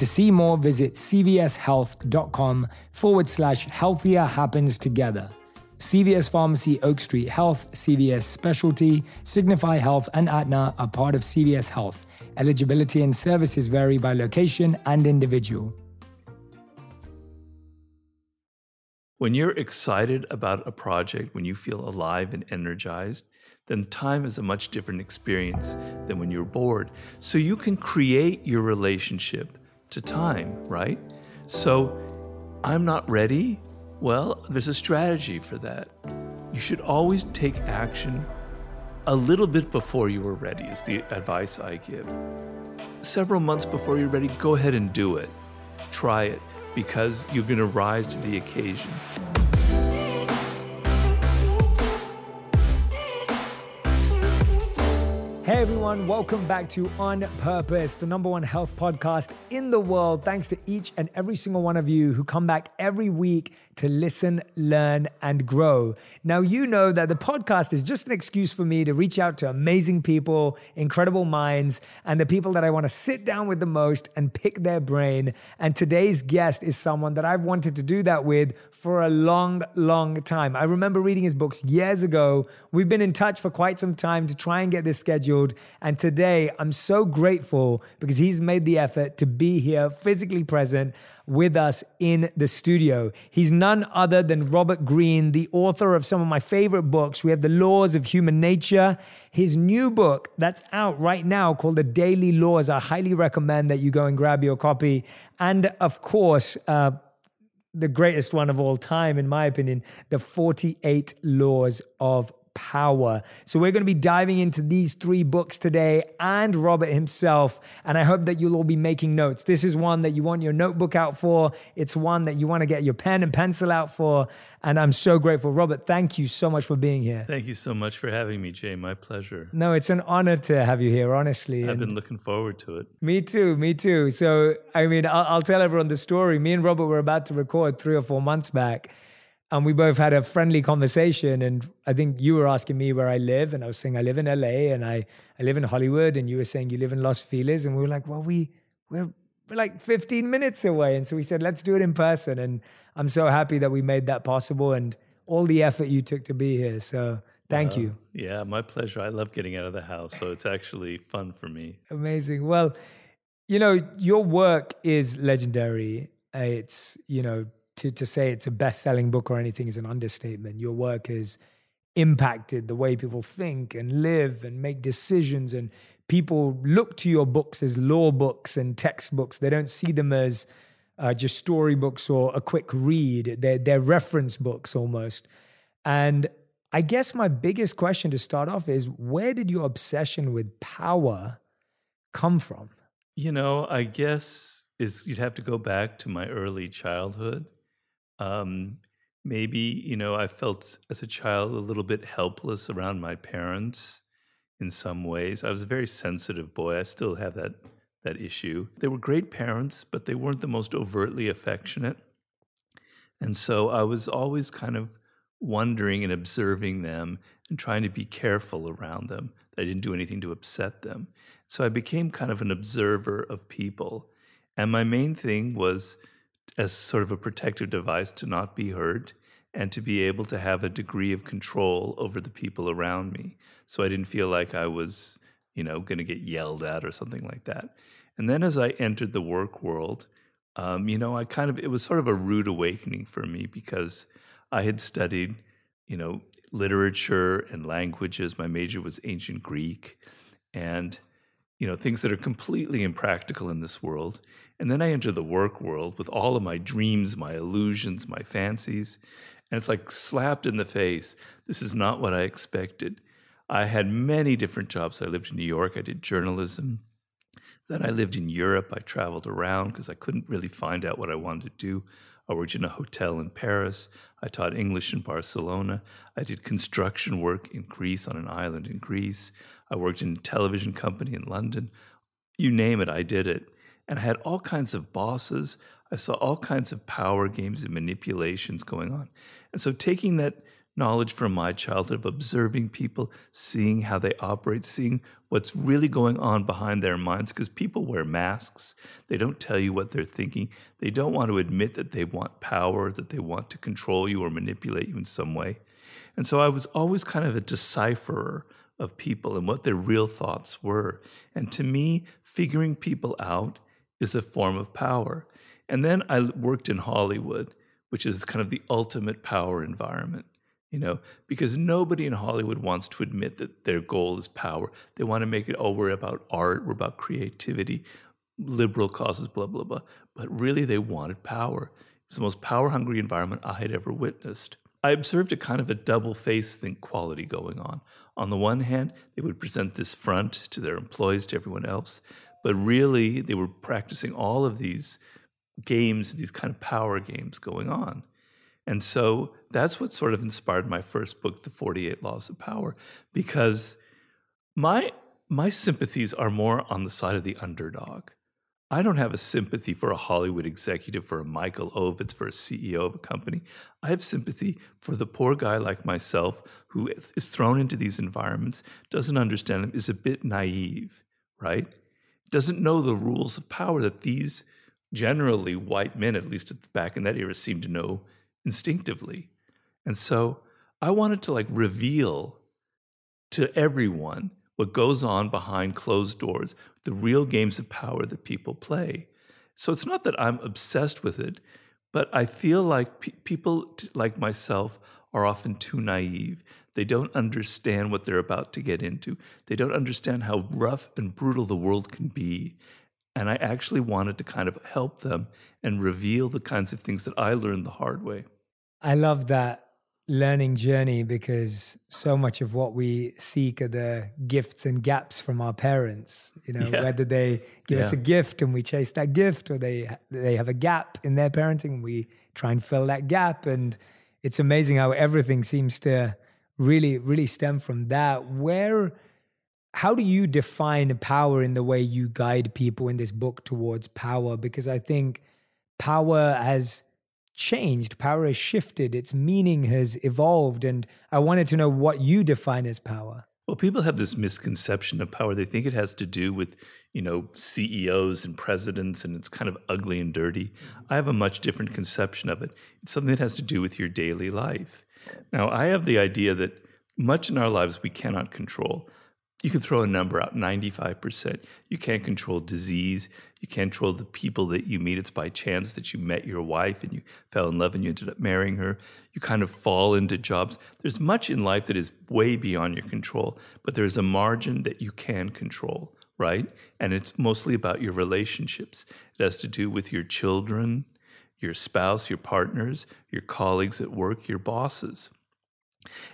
To see more, visit cvshealth.com forward slash healthier happens together. CVS Pharmacy, Oak Street Health, CVS Specialty, Signify Health, and Aetna are part of CVS Health. Eligibility and services vary by location and individual. When you're excited about a project, when you feel alive and energized, then time is a much different experience than when you're bored. So you can create your relationship to time, right? So I'm not ready. Well, there's a strategy for that. You should always take action a little bit before you are ready, is the advice I give. Several months before you're ready, go ahead and do it. Try it because you're going to rise to the occasion. Hey everyone, welcome back to On Purpose, the number one health podcast in the world. Thanks to each and every single one of you who come back every week to listen, learn, and grow. Now, you know that the podcast is just an excuse for me to reach out to amazing people, incredible minds, and the people that I want to sit down with the most and pick their brain. And today's guest is someone that I've wanted to do that with for a long, long time. I remember reading his books years ago. We've been in touch for quite some time to try and get this scheduled. And today, I'm so grateful because he's made the effort to be here physically present with us in the studio. He's none other than Robert Greene, the author of some of my favorite books. We have The Laws of Human Nature. His new book that's out right now called The Daily Laws. I highly recommend that you go and grab your copy. And of course, uh, the greatest one of all time, in my opinion, The 48 Laws of power. So we're going to be diving into these three books today and Robert himself. And I hope that you'll all be making notes. This is one that you want your notebook out for. It's one that you want to get your pen and pencil out for. And I'm so grateful. Robert, thank you so much for being here. Thank you so much for having me, Jay. My pleasure. No, it's an honor to have you here, honestly. I've been looking forward to it. Me too, me too. So, I mean, I'll, I'll tell everyone the story. Me and Robert were about to record three or four months back and we both had a friendly conversation and i think you were asking me where i live and i was saying i live in la and i, I live in hollywood and you were saying you live in los feliz and we were like well we we're, we're like 15 minutes away. And so we said let's do it in person and i'm so happy that we made that possible and all the effort you took to be here. So thank you. Yeah my pleasure. I love getting out of the house so it's actually fun for me. Amazing. Well you know your work is legendary. It's you know to, to say it's a best selling book or anything is an understatement. Your work has impacted the way people think and live and make decisions. And people look to your books as law books and textbooks. They don't see them as uh, just storybooks or a quick read, they're, they're reference books almost. And I guess my biggest question to start off is where did your obsession with power come from? You know, I guess is you'd have to go back to my early childhood. Um, maybe you know I felt as a child a little bit helpless around my parents in some ways. I was a very sensitive boy. I still have that that issue. They were great parents, but they weren't the most overtly affectionate. And so I was always kind of wondering and observing them and trying to be careful around them. I didn't do anything to upset them. So I became kind of an observer of people. And my main thing was as sort of a protective device to not be hurt and to be able to have a degree of control over the people around me. So I didn't feel like I was, you know, going to get yelled at or something like that. And then as I entered the work world, um, you know, I kind of, it was sort of a rude awakening for me because I had studied, you know, literature and languages. My major was ancient Greek and, you know, things that are completely impractical in this world. And then I enter the work world with all of my dreams, my illusions, my fancies. And it's like slapped in the face. This is not what I expected. I had many different jobs. I lived in New York, I did journalism. Then I lived in Europe. I traveled around because I couldn't really find out what I wanted to do. I worked in a hotel in Paris. I taught English in Barcelona. I did construction work in Greece on an island in Greece. I worked in a television company in London. You name it, I did it. And I had all kinds of bosses. I saw all kinds of power games and manipulations going on. And so taking that knowledge from my childhood of observing people, seeing how they operate, seeing what's really going on behind their minds. Because people wear masks, they don't tell you what they're thinking. They don't want to admit that they want power, that they want to control you or manipulate you in some way. And so I was always kind of a decipherer of people and what their real thoughts were. And to me, figuring people out is a form of power. And then I worked in Hollywood, which is kind of the ultimate power environment you know, because nobody in Hollywood wants to admit that their goal is power. They want to make it, oh, we're about art, we're about creativity, liberal causes, blah, blah, blah. But really, they wanted power. It was the most power hungry environment I had ever witnessed. I observed a kind of a double face think quality going on. On the one hand, they would present this front to their employees, to everyone else, but really, they were practicing all of these games, these kind of power games going on. And so that's what sort of inspired my first book, The 48 Laws of Power, because my my sympathies are more on the side of the underdog. I don't have a sympathy for a Hollywood executive, for a Michael Ovitz, for a CEO of a company. I have sympathy for the poor guy like myself who is thrown into these environments, doesn't understand them, is a bit naive, right? Doesn't know the rules of power that these generally white men, at least back in that era, seem to know instinctively. And so I wanted to like reveal to everyone what goes on behind closed doors, the real games of power that people play. So it's not that I'm obsessed with it, but I feel like pe- people t- like myself are often too naive. They don't understand what they're about to get into. They don't understand how rough and brutal the world can be. And I actually wanted to kind of help them and reveal the kinds of things that I learned the hard way. I love that learning journey because so much of what we seek are the gifts and gaps from our parents you know yeah. whether they give yeah. us a gift and we chase that gift or they they have a gap in their parenting we try and fill that gap and it's amazing how everything seems to really really stem from that where how do you define power in the way you guide people in this book towards power because i think power has changed, power has shifted, its meaning has evolved. And I wanted to know what you define as power. Well, people have this misconception of power. They think it has to do with, you know, CEOs and presidents and it's kind of ugly and dirty. Mm-hmm. I have a much different conception of it. It's something that has to do with your daily life. Now, I have the idea that much in our lives we cannot control you can throw a number out 95%. You can't control disease. You can't control the people that you meet. It's by chance that you met your wife and you fell in love and you ended up marrying her. You kind of fall into jobs. There's much in life that is way beyond your control, but there's a margin that you can control, right? And it's mostly about your relationships. It has to do with your children, your spouse, your partners, your colleagues at work, your bosses.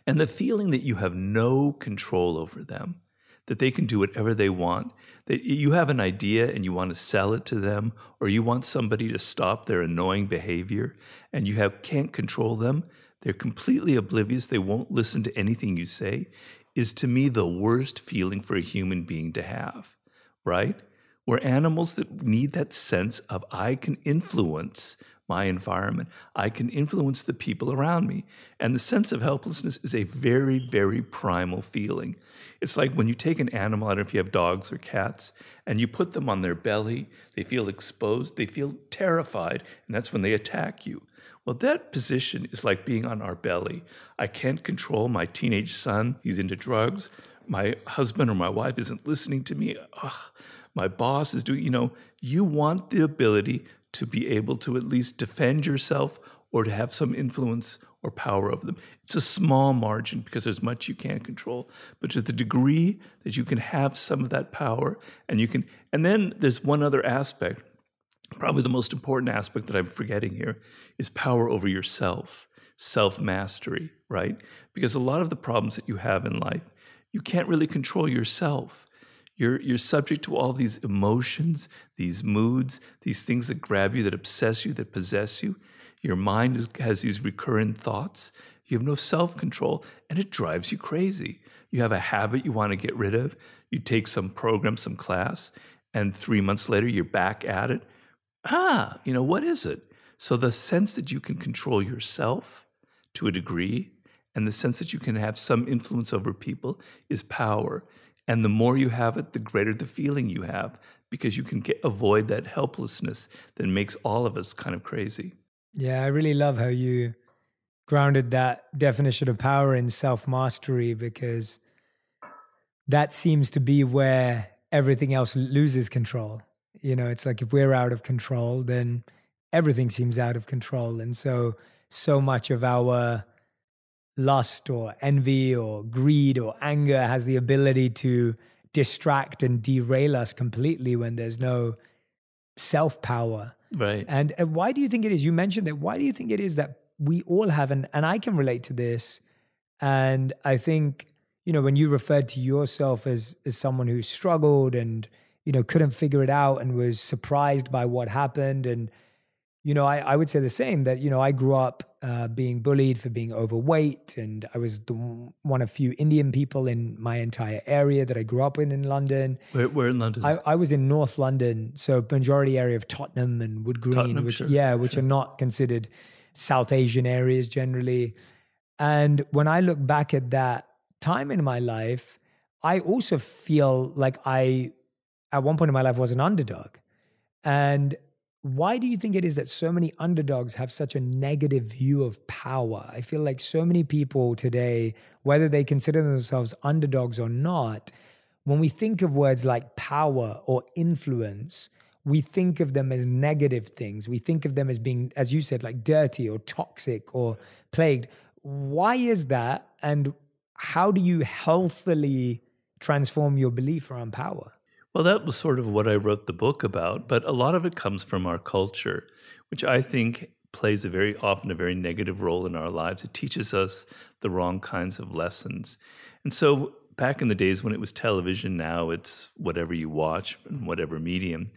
And the feeling that you have no control over them that they can do whatever they want. That you have an idea and you want to sell it to them, or you want somebody to stop their annoying behavior, and you have can't control them. They're completely oblivious. They won't listen to anything you say. Is to me the worst feeling for a human being to have, right? We're animals that need that sense of I can influence my environment. I can influence the people around me. And the sense of helplessness is a very, very primal feeling. It's like when you take an animal, I don't know if you have dogs or cats, and you put them on their belly, they feel exposed, they feel terrified, and that's when they attack you. Well, that position is like being on our belly. I can't control my teenage son, he's into drugs. My husband or my wife isn't listening to me. Ugh, my boss is doing, you know, you want the ability to be able to at least defend yourself or to have some influence or power over them. It's a small margin because there's much you can't control, but to the degree that you can have some of that power and you can, and then there's one other aspect, probably the most important aspect that I'm forgetting here is power over yourself, self mastery, right? Because a lot of the problems that you have in life, you can't really control yourself. You're, you're subject to all these emotions, these moods, these things that grab you, that obsess you, that possess you. Your mind is, has these recurrent thoughts. You have no self control, and it drives you crazy. You have a habit you want to get rid of. You take some program, some class, and three months later, you're back at it. Ah, you know, what is it? So, the sense that you can control yourself to a degree and the sense that you can have some influence over people is power. And the more you have it, the greater the feeling you have because you can get, avoid that helplessness that makes all of us kind of crazy. Yeah, I really love how you grounded that definition of power in self mastery because that seems to be where everything else loses control. You know, it's like if we're out of control, then everything seems out of control. And so, so much of our lust or envy or greed or anger has the ability to distract and derail us completely when there's no self power. Right. And, and why do you think it is? You mentioned that. Why do you think it is that we all have, an, and I can relate to this. And I think, you know, when you referred to yourself as, as someone who struggled and, you know, couldn't figure it out and was surprised by what happened and, you know, I, I would say the same that, you know, I grew up uh, being bullied for being overweight. And I was the, one of few Indian people in my entire area that I grew up in in London. Where, where in London? I, I was in North London. So majority area of Tottenham and Wood Green, Tottenham, which, sure. yeah, which are not considered South Asian areas generally. And when I look back at that time in my life, I also feel like I, at one point in my life, was an underdog. And why do you think it is that so many underdogs have such a negative view of power? I feel like so many people today, whether they consider themselves underdogs or not, when we think of words like power or influence, we think of them as negative things. We think of them as being, as you said, like dirty or toxic or plagued. Why is that? And how do you healthily transform your belief around power? Well, that was sort of what I wrote the book about, but a lot of it comes from our culture, which I think plays a very often a very negative role in our lives. It teaches us the wrong kinds of lessons. And so back in the days when it was television, now it's whatever you watch and whatever medium.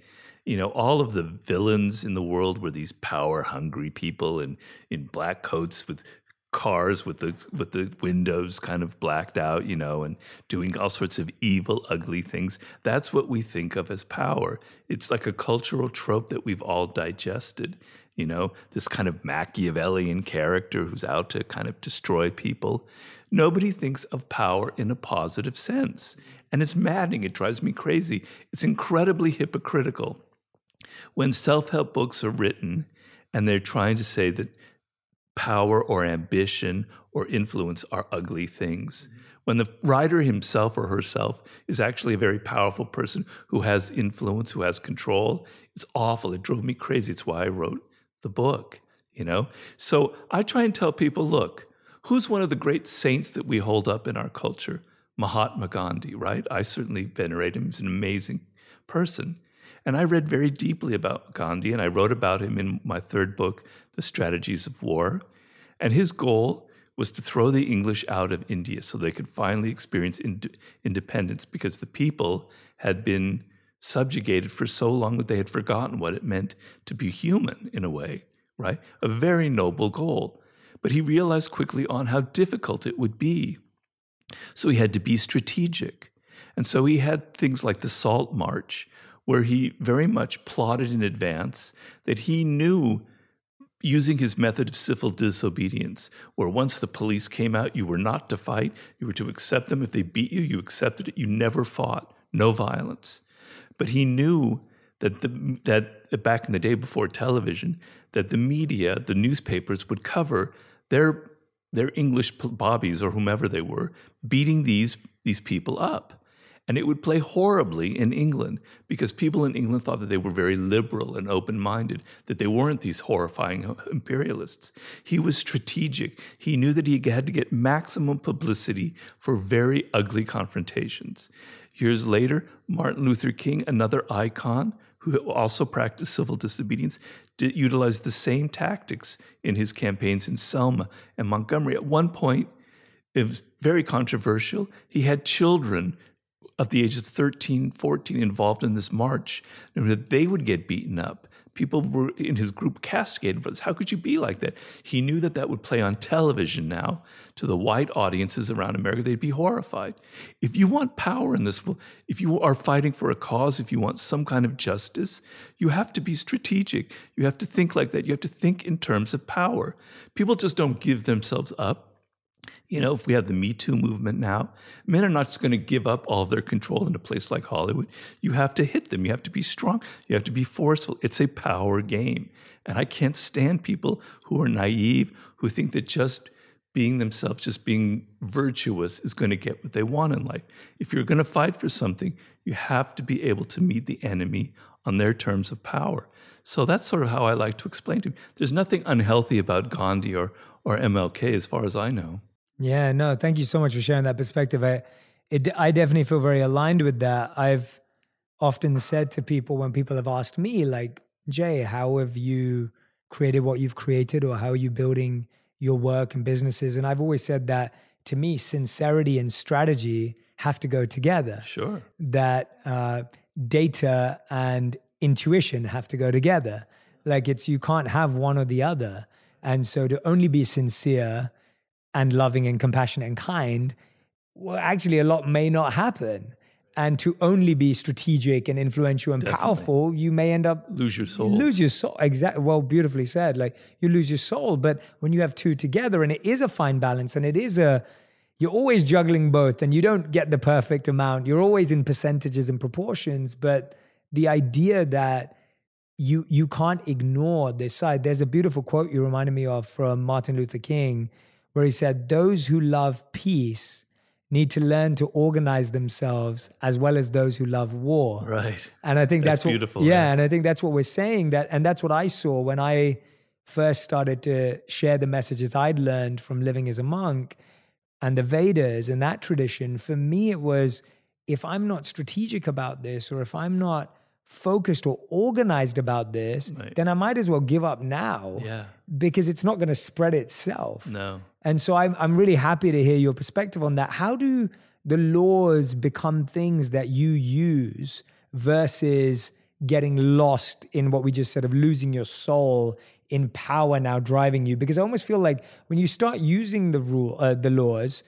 You know, all of the villains in the world were these power hungry people in, in black coats with cars with the with the windows kind of blacked out, you know, and doing all sorts of evil, ugly things. That's what we think of as power. It's like a cultural trope that we've all digested. You know, this kind of Machiavellian character who's out to kind of destroy people. Nobody thinks of power in a positive sense. And it's maddening. It drives me crazy. It's incredibly hypocritical. When self help books are written and they're trying to say that power or ambition or influence are ugly things. When the writer himself or herself is actually a very powerful person who has influence, who has control, it's awful. It drove me crazy. It's why I wrote the book, you know? So I try and tell people look, who's one of the great saints that we hold up in our culture? Mahatma Gandhi, right? I certainly venerate him. He's an amazing person. And I read very deeply about Gandhi, and I wrote about him in my third book, The Strategies of War. And his goal was to throw the English out of India so they could finally experience ind- independence because the people had been subjugated for so long that they had forgotten what it meant to be human in a way, right? A very noble goal. But he realized quickly on how difficult it would be. So he had to be strategic. And so he had things like the Salt March, where he very much plotted in advance that he knew using his method of civil disobedience, where once the police came out, you were not to fight, you were to accept them. If they beat you, you accepted it, you never fought, no violence. But he knew that the that back in the day before television, that the media, the newspapers would cover their their English bobbies or whomever they were beating these these people up. And it would play horribly in England because people in England thought that they were very liberal and open minded, that they weren't these horrifying imperialists. He was strategic. He knew that he had to get maximum publicity for very ugly confrontations. Years later, Martin Luther King, another icon who also practiced civil disobedience, did, utilized the same tactics in his campaigns in Selma and Montgomery. At one point, it was very controversial. He had children of the ages 13, 14 involved in this march, that they would get beaten up. People were in his group castigated for this. How could you be like that? He knew that that would play on television now to the white audiences around America. They'd be horrified. If you want power in this world, if you are fighting for a cause, if you want some kind of justice, you have to be strategic. You have to think like that. You have to think in terms of power. People just don't give themselves up you know, if we have the Me Too movement now, men are not just going to give up all their control in a place like Hollywood. You have to hit them. You have to be strong. You have to be forceful. It's a power game. And I can't stand people who are naive, who think that just being themselves, just being virtuous, is going to get what they want in life. If you're going to fight for something, you have to be able to meet the enemy on their terms of power. So that's sort of how I like to explain to them. There's nothing unhealthy about Gandhi or, or MLK, as far as I know. Yeah, no, thank you so much for sharing that perspective. I, it, I definitely feel very aligned with that. I've often said to people when people have asked me, like, Jay, how have you created what you've created, or how are you building your work and businesses? And I've always said that to me, sincerity and strategy have to go together. Sure. That uh, data and intuition have to go together. Like, it's you can't have one or the other. And so to only be sincere and loving and compassionate and kind, well, actually, a lot may not happen. And to only be strategic and influential and Definitely. powerful, you may end up lose your soul. lose your soul. Exactly. Well, beautifully said. Like you lose your soul. But when you have two together, and it is a fine balance, and it is a you're always juggling both, and you don't get the perfect amount. You're always in percentages and proportions. But the idea that you you can't ignore this side. There's a beautiful quote you reminded me of from Martin Luther King where he said, Those who love peace need to learn to organize themselves as well as those who love war. Right. And I think that's, that's beautiful. What, yeah, and I think that's what we're saying that and that's what I saw when I first started to share the messages I'd learned from living as a monk and the Vedas and that tradition. For me it was if I'm not strategic about this or if I'm not focused or organized about this, right. then I might as well give up now. Yeah. Because it's not going to spread itself. No. And so I'm I'm really happy to hear your perspective on that. How do the laws become things that you use versus getting lost in what we just said of losing your soul in power now driving you? Because I almost feel like when you start using the rule, uh, the laws,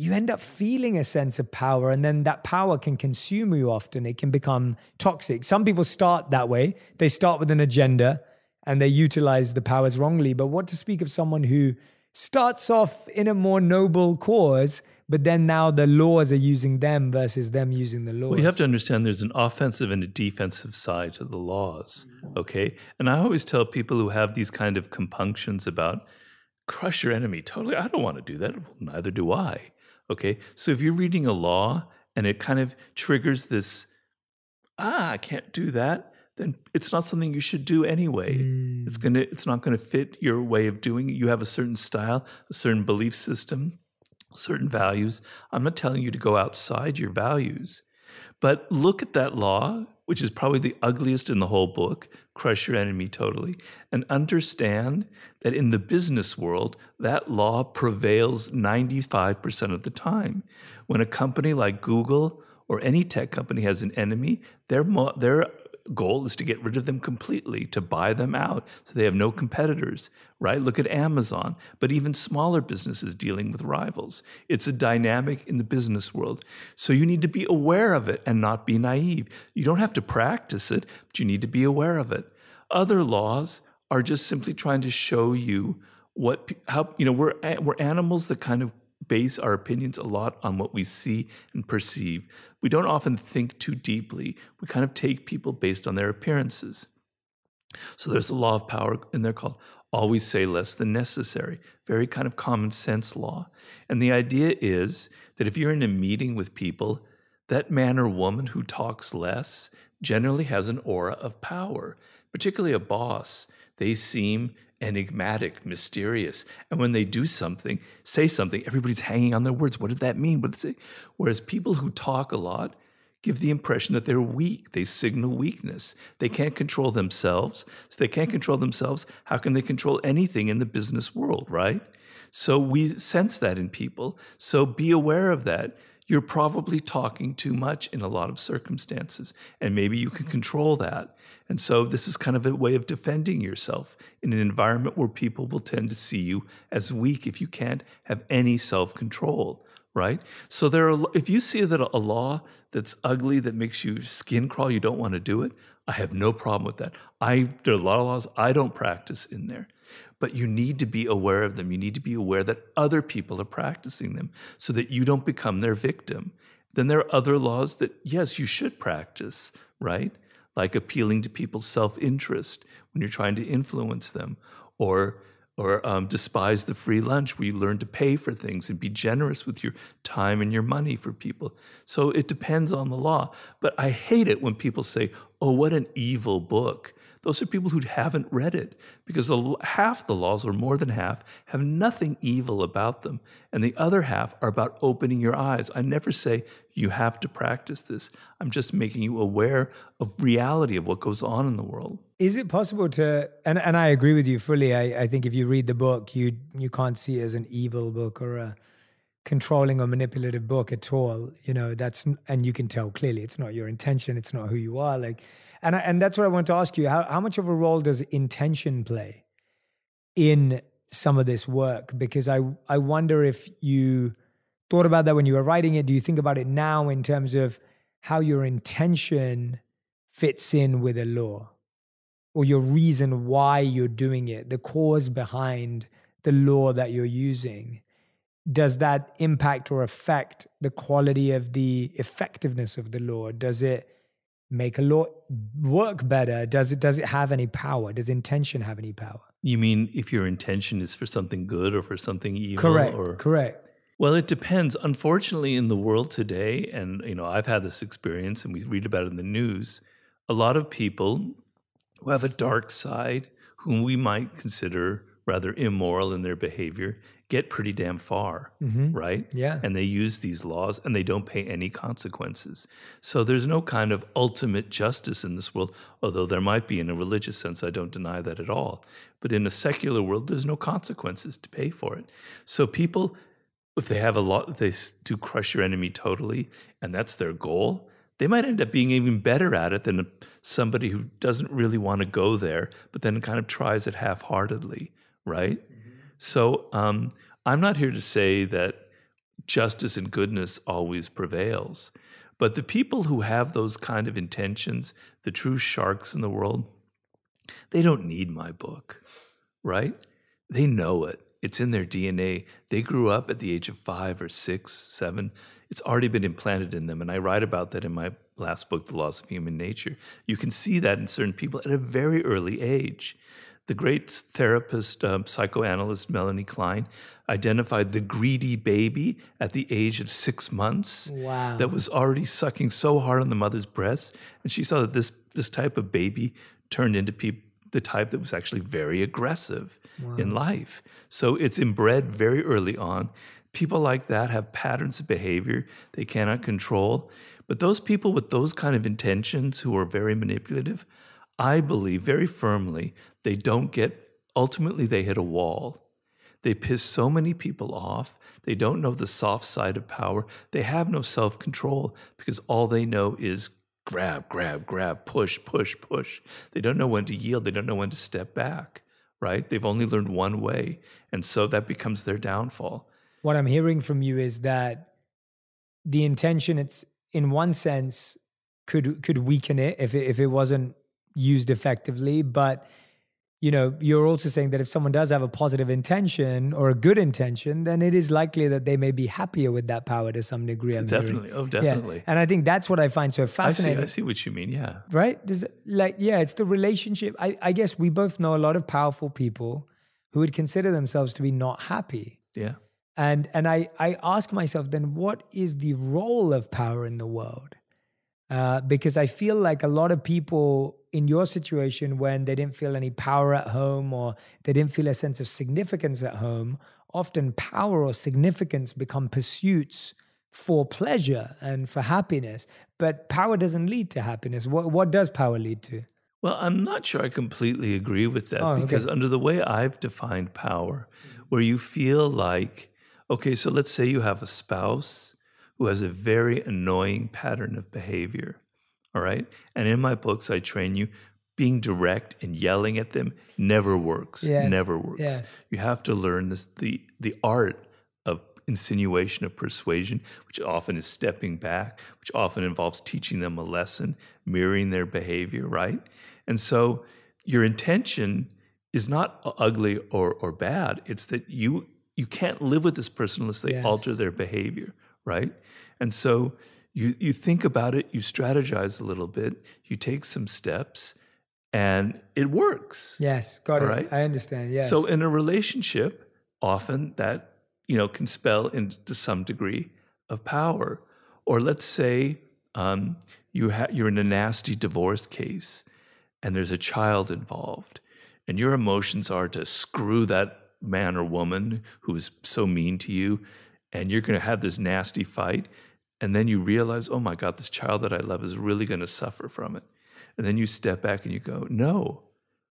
you end up feeling a sense of power and then that power can consume you often it can become toxic some people start that way they start with an agenda and they utilize the powers wrongly but what to speak of someone who starts off in a more noble cause but then now the laws are using them versus them using the laws. Well, you have to understand there's an offensive and a defensive side to the laws, okay? And I always tell people who have these kind of compunctions about crush your enemy totally, I don't want to do that. Well, neither do I. Okay. So if you're reading a law and it kind of triggers this, ah, I can't do that, then it's not something you should do anyway. Mm. It's gonna it's not gonna fit your way of doing it. You have a certain style, a certain belief system, certain values. I'm not telling you to go outside your values. But look at that law, which is probably the ugliest in the whole book crush your enemy totally, and understand that in the business world, that law prevails 95% of the time. When a company like Google or any tech company has an enemy, their, mo- their goal is to get rid of them completely, to buy them out so they have no competitors, right? Look at Amazon, but even smaller businesses dealing with rivals. It's a dynamic in the business world. So you need to be aware of it and not be naive. You don't have to practice it, but you need to be aware of it. Other laws are just simply trying to show you what how you know we're we're animals that kind of base our opinions a lot on what we see and perceive. We don't often think too deeply. We kind of take people based on their appearances. So there's a law of power in there called always say less than necessary, very kind of common sense law. And the idea is that if you're in a meeting with people, that man or woman who talks less generally has an aura of power, particularly a boss. They seem enigmatic, mysterious. And when they do something, say something, everybody's hanging on their words. What did that mean? What did it say? Whereas people who talk a lot give the impression that they're weak. They signal weakness. They can't control themselves. So they can't control themselves. How can they control anything in the business world, right? So we sense that in people. So be aware of that. You're probably talking too much in a lot of circumstances, and maybe you can control that. And so this is kind of a way of defending yourself in an environment where people will tend to see you as weak if you can't have any self-control, right? So there are if you see that a law that's ugly that makes you skin crawl, you don't want to do it, I have no problem with that. I there are a lot of laws I don't practice in there. But you need to be aware of them. You need to be aware that other people are practicing them so that you don't become their victim. Then there are other laws that, yes, you should practice, right? like appealing to people's self interest when you're trying to influence them, or or um, despise the free lunch where you learn to pay for things and be generous with your time and your money for people. So it depends on the law. But I hate it when people say, oh, what an evil book. Those are people who haven't read it because half the laws, or more than half, have nothing evil about them. And the other half are about opening your eyes. I never say you have to practice this. I'm just making you aware of reality of what goes on in the world. Is it possible to, and, and I agree with you fully. I, I think if you read the book, you, you can't see it as an evil book or a controlling or manipulative book at all. You know, that's, and you can tell clearly it's not your intention, it's not who you are. Like, and and that's what I want to ask you. How how much of a role does intention play in some of this work? Because I I wonder if you thought about that when you were writing it. Do you think about it now in terms of how your intention fits in with a law? Or your reason why you're doing it, the cause behind the law that you're using does that impact or affect the quality of the effectiveness of the law? Does it make a law work better? Does it does it have any power? Does intention have any power? You mean if your intention is for something good or for something evil? Correct. Or, correct. Well, it depends. Unfortunately, in the world today, and you know, I've had this experience, and we read about it in the news. A lot of people who have a dark side, whom we might consider rather immoral in their behavior, get pretty damn far, mm-hmm. right? Yeah. And they use these laws and they don't pay any consequences. So there's no kind of ultimate justice in this world, although there might be in a religious sense. I don't deny that at all. But in a secular world, there's no consequences to pay for it. So people, if they have a lot, they do crush your enemy totally, and that's their goal. They might end up being even better at it than somebody who doesn't really want to go there, but then kind of tries it half heartedly, right? So um, I'm not here to say that justice and goodness always prevails. But the people who have those kind of intentions, the true sharks in the world, they don't need my book, right? They know it. It's in their DNA. They grew up at the age of five or six, seven. It's already been implanted in them. And I write about that in my last book, The Laws of Human Nature. You can see that in certain people at a very early age. The great therapist, um, psychoanalyst Melanie Klein identified the greedy baby at the age of six months wow. that was already sucking so hard on the mother's breast. And she saw that this, this type of baby turned into the type that was actually very aggressive wow. in life. So it's inbred very early on. People like that have patterns of behavior they cannot control. But those people with those kind of intentions who are very manipulative, I believe very firmly they don't get, ultimately, they hit a wall. They piss so many people off. They don't know the soft side of power. They have no self control because all they know is grab, grab, grab, push, push, push. They don't know when to yield. They don't know when to step back, right? They've only learned one way. And so that becomes their downfall. What I'm hearing from you is that the intention, it's in one sense, could could weaken it if it, if it wasn't used effectively, but you know, you're also saying that if someone does have a positive intention or a good intention, then it is likely that they may be happier with that power to some degree. I'm definitely. Hearing. Oh, definitely. Yeah. And I think that's what I find so fascinating. I see, I see what you mean. Yeah. Right? There's, like, yeah, it's the relationship. I, I guess we both know a lot of powerful people who would consider themselves to be not happy. Yeah. And and I, I ask myself then, what is the role of power in the world? Uh, because I feel like a lot of people in your situation when they didn't feel any power at home or they didn't feel a sense of significance at home, often power or significance become pursuits for pleasure and for happiness. But power doesn't lead to happiness. What, what does power lead to? Well, I'm not sure I completely agree with that oh, because, okay. under the way I've defined power, mm-hmm. where you feel like, okay, so let's say you have a spouse who has a very annoying pattern of behavior. All right. And in my books, I train you being direct and yelling at them never works. Yes. Never works. Yes. You have to learn this the the art of insinuation of persuasion, which often is stepping back, which often involves teaching them a lesson, mirroring their behavior, right? And so your intention is not ugly or or bad. It's that you you can't live with this person unless they yes. alter their behavior, right? And so you you think about it, you strategize a little bit, you take some steps, and it works. Yes, got it. Right? I understand. Yes. So in a relationship, often that you know can spell into some degree of power. Or let's say um, you ha- you're in a nasty divorce case, and there's a child involved, and your emotions are to screw that man or woman who is so mean to you, and you're going to have this nasty fight and then you realize, oh my God, this child that I love is really going to suffer from it. And then you step back and you go, no,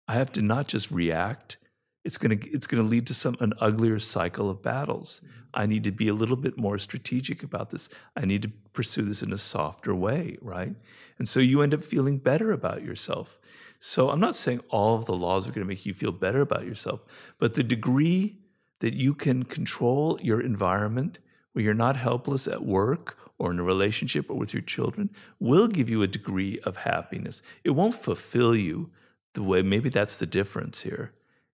I have to not just react. It's going to it's going to lead to some an uglier cycle of battles. I need to be a little bit more strategic about this. I need to pursue this in a softer way, right? And so you end up feeling better about yourself. So I'm not saying all of the laws are going to make you feel better about yourself, but the degree that you can control your environment where you're not helpless at work or in a relationship or with your children will give you a degree of happiness. It won't fulfill you the way, maybe that's the difference here.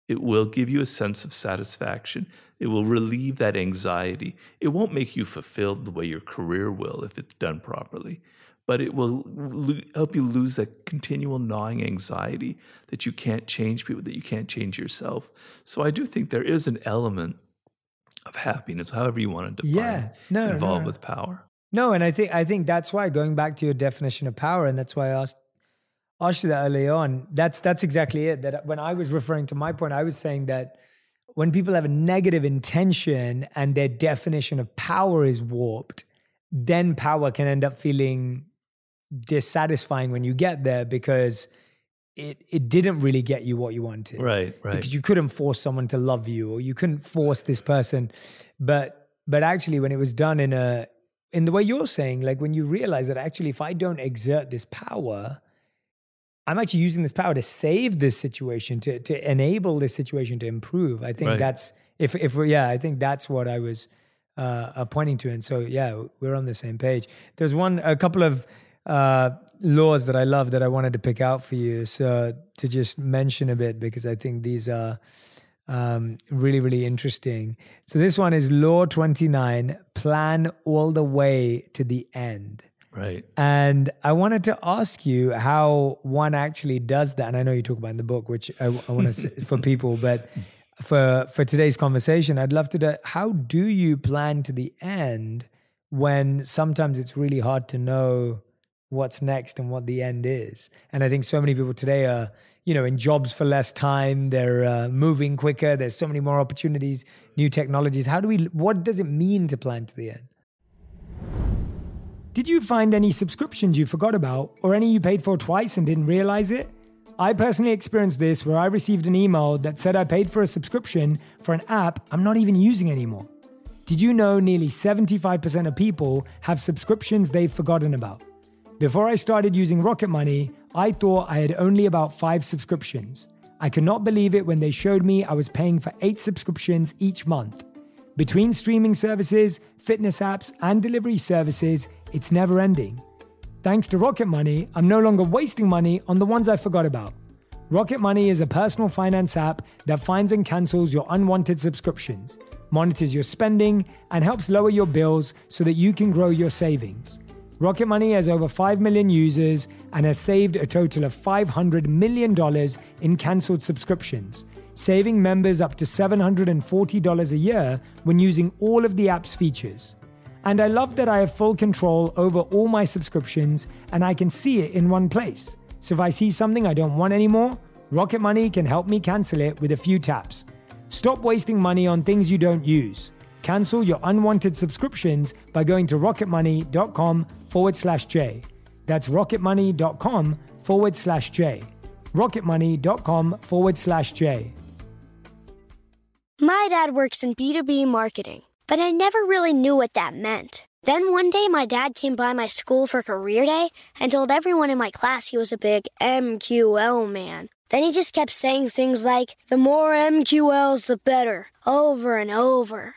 It will give you a sense of satisfaction. It will relieve that anxiety. It won't make you fulfilled the way your career will if it's done properly, but it will lo- help you lose that continual gnawing anxiety that you can't change people, that you can't change yourself. So I do think there is an element of happiness, however you want to define yeah, no, involved no. with power. No, and I think I think that's why going back to your definition of power, and that's why I asked asked you that early on. That's that's exactly it. That when I was referring to my point, I was saying that when people have a negative intention and their definition of power is warped, then power can end up feeling dissatisfying when you get there because it it didn't really get you what you wanted. Right, right. Because you couldn't force someone to love you or you couldn't force this person. But but actually when it was done in a in the way you're saying, like when you realize that actually, if I don't exert this power, I'm actually using this power to save this situation, to to enable this situation to improve. I think right. that's if if we're, yeah, I think that's what I was uh, uh, pointing to, and so yeah, we're on the same page. There's one, a couple of uh, laws that I love that I wanted to pick out for you, so to just mention a bit because I think these are um, really, really interesting. So this one is Law 29 plan all the way to the end. Right. And I wanted to ask you how one actually does that. And I know you talk about in the book, which I, I want to say for people, but for for today's conversation, I'd love to know how do you plan to the end when sometimes it's really hard to know what's next and what the end is. And I think so many people today are you know, in jobs for less time. They're uh, moving quicker. There's so many more opportunities, new technologies. How do we? What does it mean to plan to the end? Did you find any subscriptions you forgot about or any you paid for twice and didn't realize it? I personally experienced this where I received an email that said I paid for a subscription for an app I'm not even using anymore. Did you know nearly 75% of people have subscriptions they've forgotten about? Before I started using Rocket Money, I thought I had only about five subscriptions. I could not believe it when they showed me I was paying for eight subscriptions each month. Between streaming services, fitness apps, and delivery services, it's never ending. Thanks to Rocket Money, I'm no longer wasting money on the ones I forgot about. Rocket Money is a personal finance app that finds and cancels your unwanted subscriptions, monitors your spending, and helps lower your bills so that you can grow your savings. Rocket Money has over 5 million users and has saved a total of $500 million in cancelled subscriptions, saving members up to $740 a year when using all of the app's features. And I love that I have full control over all my subscriptions and I can see it in one place. So if I see something I don't want anymore, Rocket Money can help me cancel it with a few taps. Stop wasting money on things you don't use. Cancel your unwanted subscriptions by going to rocketmoney.com forward slash J. That's rocketmoney.com forward slash J. Rocketmoney.com forward slash J. My dad works in B2B marketing but I never really knew what that meant. Then one day, my dad came by my school for career day and told everyone in my class he was a big MQL man. Then he just kept saying things like, the more MQLs, the better, over and over.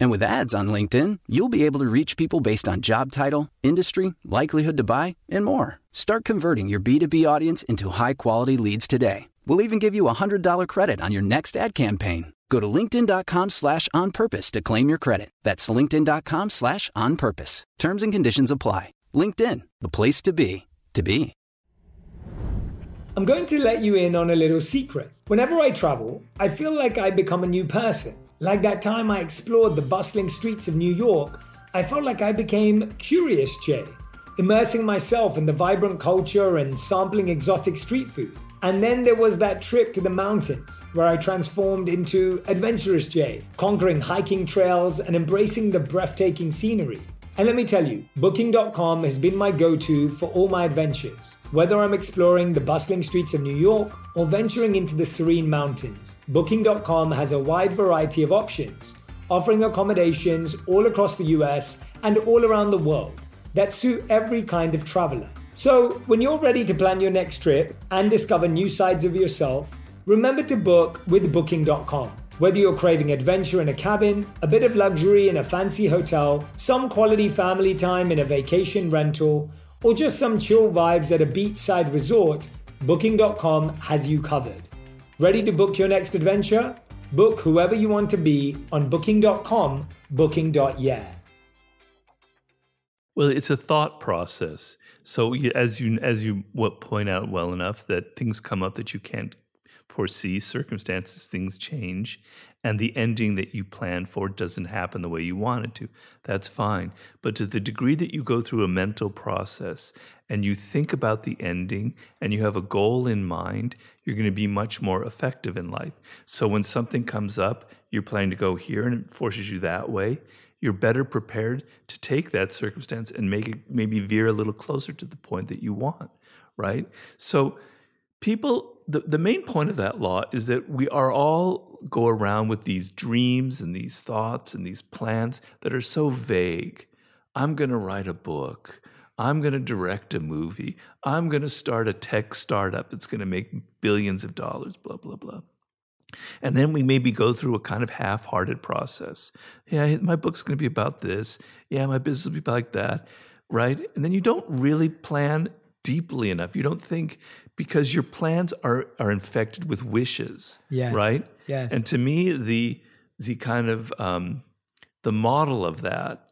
And with ads on LinkedIn, you'll be able to reach people based on job title, industry, likelihood to buy, and more. Start converting your B2B audience into high quality leads today. We'll even give you a $100 credit on your next ad campaign. Go to linkedin.com slash on purpose to claim your credit. That's linkedin.com slash on purpose. Terms and conditions apply. LinkedIn, the place to be, to be. I'm going to let you in on a little secret. Whenever I travel, I feel like I become a new person. Like that time I explored the bustling streets of New York, I felt like I became Curious Jay, immersing myself in the vibrant culture and sampling exotic street food. And then there was that trip to the mountains where I transformed into Adventurous Jay, conquering hiking trails and embracing the breathtaking scenery. And let me tell you, Booking.com has been my go to for all my adventures. Whether I'm exploring the bustling streets of New York or venturing into the serene mountains, Booking.com has a wide variety of options, offering accommodations all across the US and all around the world that suit every kind of traveler. So, when you're ready to plan your next trip and discover new sides of yourself, remember to book with Booking.com. Whether you're craving adventure in a cabin, a bit of luxury in a fancy hotel, some quality family time in a vacation rental, or just some chill vibes at a beachside resort, Booking.com has you covered. Ready to book your next adventure? Book whoever you want to be on Booking.com, Booking.yeah. Well, it's a thought process. So as you as you what point out well enough that things come up that you can't foresee, circumstances, things change, and the ending that you plan for doesn't happen the way you wanted to. That's fine. But to the degree that you go through a mental process and you think about the ending and you have a goal in mind, you're going to be much more effective in life. So when something comes up, you're planning to go here and it forces you that way. You're better prepared to take that circumstance and make it maybe veer a little closer to the point that you want, right? So people the, the main point of that law is that we are all go around with these dreams and these thoughts and these plans that are so vague. I'm going to write a book. I'm going to direct a movie. I'm going to start a tech startup that's going to make billions of dollars, blah, blah, blah. And then we maybe go through a kind of half hearted process. Yeah, my book's going to be about this. Yeah, my business will be like that. Right. And then you don't really plan deeply enough. You don't think because your plans are are infected with wishes. Yes. Right. Yes. And to me, the the kind of um, the model of that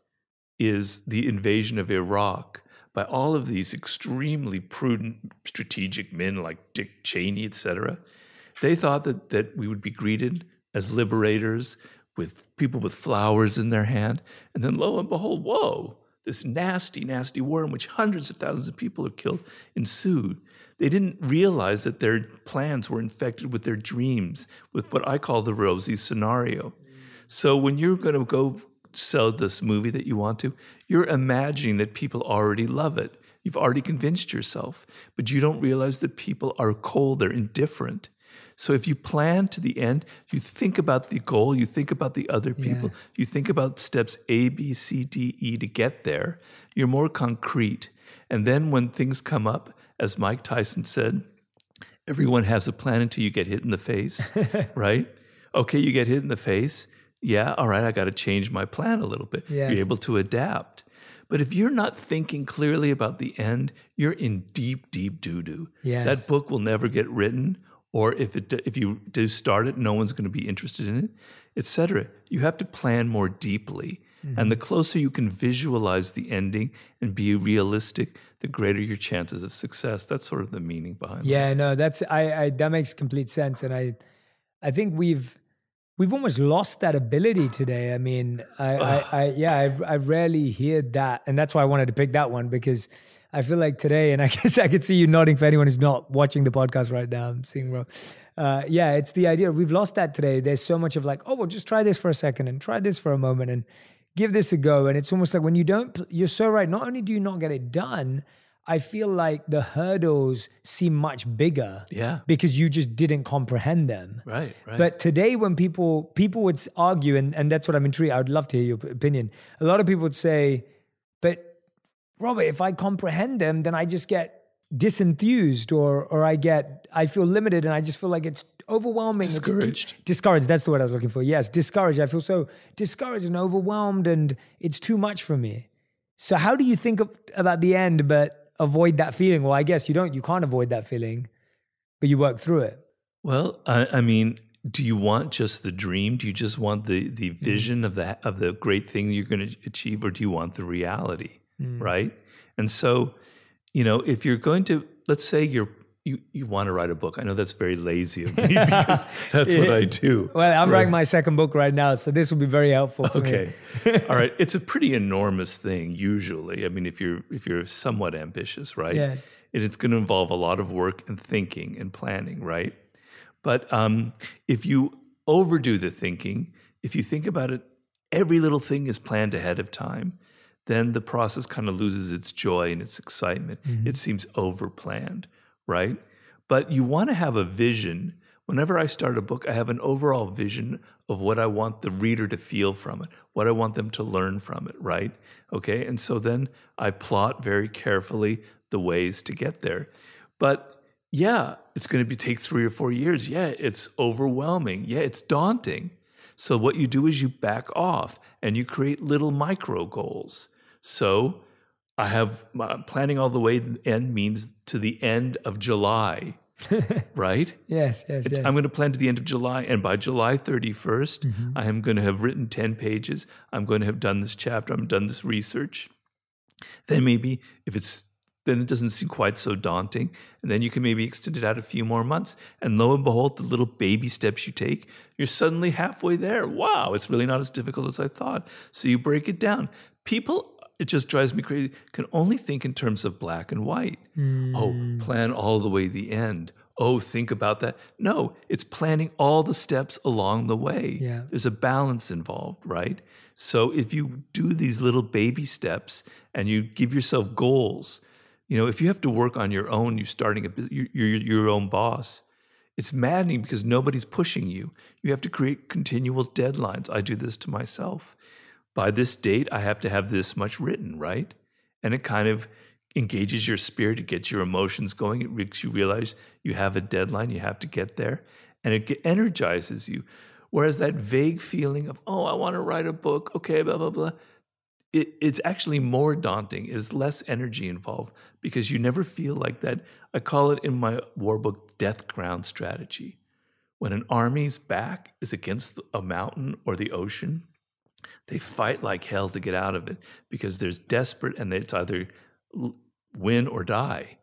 is the invasion of Iraq by all of these extremely prudent strategic men like Dick Cheney, et cetera. They thought that that we would be greeted as liberators with people with flowers in their hand. And then lo and behold, whoa, this nasty, nasty war in which hundreds of thousands of people are killed ensued. They didn't realize that their plans were infected with their dreams, with what I call the rosy scenario. So when you're going to go sell this movie that you want to, you're imagining that people already love it. You've already convinced yourself, but you don't realize that people are cold, they're indifferent. So if you plan to the end, you think about the goal, you think about the other people, yeah. you think about steps A, B, C, D, E to get there, you're more concrete. And then when things come up, as Mike Tyson said, everyone has a plan until you get hit in the face, right? Okay, you get hit in the face. Yeah, all right, I got to change my plan a little bit. Yes. You're able to adapt. But if you're not thinking clearly about the end, you're in deep, deep doo doo. Yes. That book will never get written or if it if you do start it, no one's going to be interested in it, etc. You have to plan more deeply, mm-hmm. and the closer you can visualize the ending and be realistic, the greater your chances of success. That's sort of the meaning behind. Yeah, it. no, that's I, I that makes complete sense, and I I think we've we've almost lost that ability today. I mean, I, I, I yeah, I, I rarely hear that, and that's why I wanted to pick that one because I feel like today, and I guess I could see you nodding for anyone who's not watching the podcast right now. I'm seeing bro. Uh, yeah, it's the idea. We've lost that today. There's so much of like, oh, well, just try this for a second and try this for a moment and give this a go. And it's almost like when you don't, you're so right. Not only do you not get it done, I feel like the hurdles seem much bigger. Yeah. Because you just didn't comprehend them. Right, right. But today when people people would argue, and, and that's what I'm intrigued, I would love to hear your opinion. A lot of people would say, but Robert, if I comprehend them, then I just get disenthused or or I get I feel limited and I just feel like it's overwhelming. Discouraged. Too, discouraged. That's the word I was looking for. Yes, discouraged. I feel so discouraged and overwhelmed and it's too much for me. So how do you think of, about the end but avoid that feeling? Well, I guess you don't you can't avoid that feeling, but you work through it. Well, I, I mean, do you want just the dream? Do you just want the the mm. vision mm. of the of the great thing you're going to achieve or do you want the reality? mm. right? And so, you know, if you're going to, let's say you're you, you want to write a book. I know that's very lazy of me because that's what I do. Well, I'm right. writing my second book right now, so this will be very helpful. For you. Okay, all right. It's a pretty enormous thing usually. I mean, if you're if you're somewhat ambitious, right? Yeah. And it's going to involve a lot of work and thinking and planning, right? But um, if you overdo the thinking, if you think about it, every little thing is planned ahead of time then the process kind of loses its joy and its excitement. Mm-hmm. It seems overplanned, right? But you want to have a vision. Whenever I start a book, I have an overall vision of what I want the reader to feel from it, what I want them to learn from it, right? Okay. And so then I plot very carefully the ways to get there. But yeah, it's going to be take three or four years. Yeah, it's overwhelming. Yeah, it's daunting. So what you do is you back off and you create little micro goals. So I have planning all the way to the end means to the end of July, right? Yes, yes, yes. I'm going to plan to the end of July, and by July 31st, mm-hmm. I am going to have written 10 pages. I'm going to have done this chapter. I'm done this research. Then maybe if it's then it doesn't seem quite so daunting. And then you can maybe extend it out a few more months. And lo and behold, the little baby steps you take, you're suddenly halfway there. Wow, it's really not as difficult as I thought. So you break it down. People it just drives me crazy. Can only think in terms of black and white. Mm. Oh, plan all the way to the end. Oh, think about that. No, it's planning all the steps along the way. Yeah. There's a balance involved, right? So if you do these little baby steps and you give yourself goals, you know, if you have to work on your own, you're starting a you're, you're your own boss. It's maddening because nobody's pushing you. You have to create continual deadlines. I do this to myself by this date, I have to have this much written, right? And it kind of engages your spirit, it gets your emotions going, it makes you realize you have a deadline, you have to get there, and it energizes you. Whereas that vague feeling of, oh, I want to write a book, okay, blah, blah, blah, it, it's actually more daunting, is less energy involved because you never feel like that. I call it in my war book death ground strategy. When an army's back is against a mountain or the ocean, they fight like hell to get out of it because there's desperate and it's either win or die.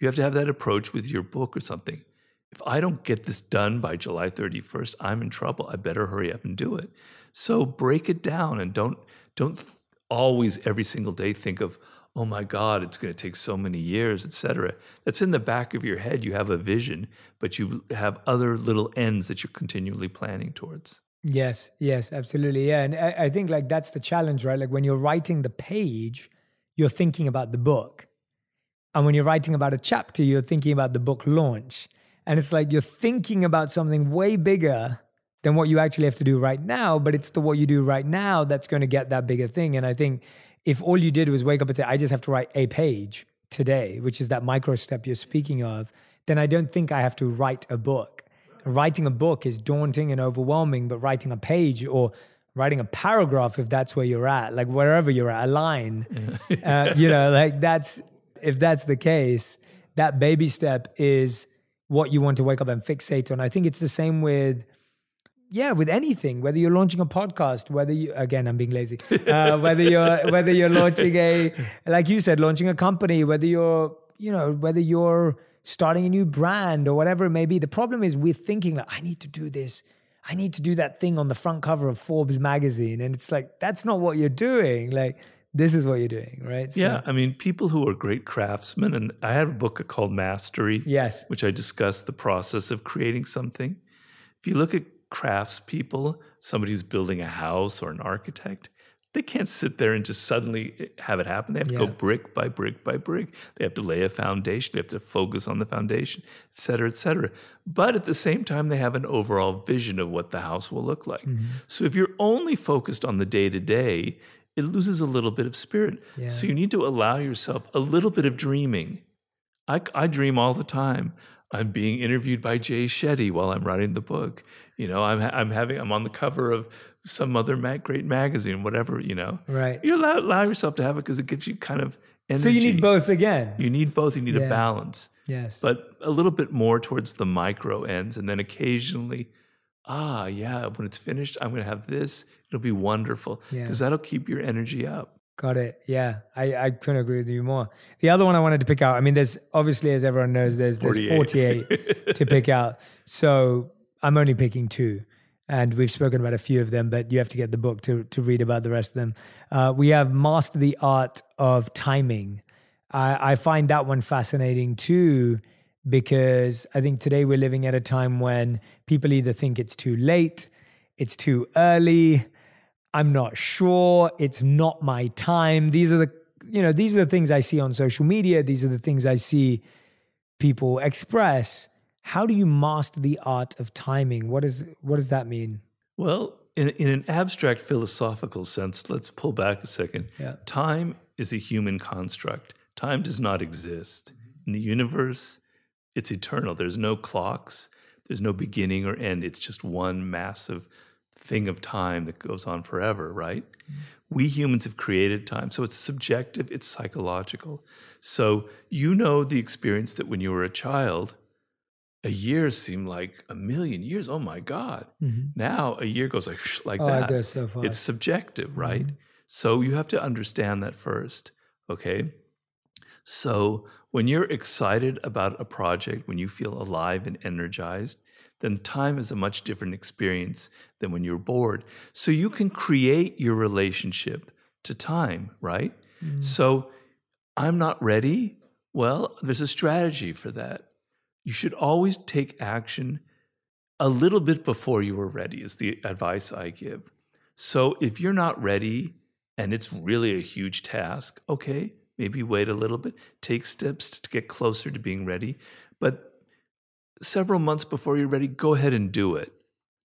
You have to have that approach with your book or something. if I don't get this done by July 31st, I'm in trouble. I better hurry up and do it. So break it down and don't don't always every single day think of oh my god it's going to take so many years etc that's in the back of your head you have a vision but you have other little ends that you're continually planning towards Yes, yes, absolutely. Yeah. And I, I think like that's the challenge, right? Like when you're writing the page, you're thinking about the book. And when you're writing about a chapter, you're thinking about the book launch. And it's like you're thinking about something way bigger than what you actually have to do right now, but it's the what you do right now that's going to get that bigger thing. And I think if all you did was wake up and say, I just have to write a page today, which is that micro step you're speaking of, then I don't think I have to write a book writing a book is daunting and overwhelming, but writing a page or writing a paragraph, if that's where you're at, like wherever you're at, a line, uh, you know, like that's, if that's the case, that baby step is what you want to wake up and fixate on. I think it's the same with, yeah, with anything, whether you're launching a podcast, whether you, again, I'm being lazy, uh, whether you're, whether you're launching a, like you said, launching a company, whether you're, you know, whether you're, starting a new brand or whatever it may be. The problem is we're thinking like, I need to do this. I need to do that thing on the front cover of Forbes magazine. And it's like, that's not what you're doing. Like, this is what you're doing, right? So, yeah. I mean, people who are great craftsmen, and I have a book called Mastery, yes, which I discuss the process of creating something. If you look at craftspeople, somebody who's building a house or an architect, they can't sit there and just suddenly eh, have it happen. They have to yeah. go brick by brick by brick. They have to lay a foundation. They have to focus on the foundation, et cetera, et cetera. But at the same time, they have an overall vision of what the house will look like. Mm-hmm. So if you're only focused on the day to day, it loses a little bit of spirit. Yeah. So you need to allow yourself a little bit of dreaming. I, I dream all the time. I'm being interviewed by Jay Shetty while I'm writing the book. You know, I'm I'm having I'm on the cover of some other mag- great magazine, whatever, you know. Right. You allow, allow yourself to have it because it gives you kind of energy. So you need both again. You need both. You need yeah. a balance. Yes. But a little bit more towards the micro ends. And then occasionally, ah, yeah, when it's finished, I'm going to have this. It'll be wonderful because yeah. that'll keep your energy up. Got it. Yeah, I, I couldn't agree with you more. The other one I wanted to pick out, I mean, there's obviously, as everyone knows, there's, there's 48, 48 to pick out. So I'm only picking two and we've spoken about a few of them, but you have to get the book to to read about the rest of them. Uh, we have Master the Art of Timing. I, I find that one fascinating too, because I think today we're living at a time when people either think it's too late, it's too early, I'm not sure, it's not my time. These are the you know these are the things I see on social media. These are the things I see people express how do you master the art of timing? What is what does that mean? Well, in, in an abstract philosophical sense, let's pull back a second. Yeah. Time is a human construct. Time does not exist. In the universe, it's eternal. There's no clocks, there's no beginning or end. It's just one massive thing of time that goes on forever, right? Mm-hmm. We humans have created time. So it's subjective, it's psychological. So you know the experience that when you were a child, a year seemed like a million years. Oh my God. Mm-hmm. Now a year goes like, like oh, that. So it's subjective, right? Mm-hmm. So you have to understand that first. Okay. So when you're excited about a project, when you feel alive and energized, then time is a much different experience than when you're bored. So you can create your relationship to time, right? Mm-hmm. So I'm not ready. Well, there's a strategy for that you should always take action a little bit before you are ready, is the advice I give. So if you're not ready and it's really a huge task, okay, maybe wait a little bit, take steps to get closer to being ready. But several months before you're ready, go ahead and do it.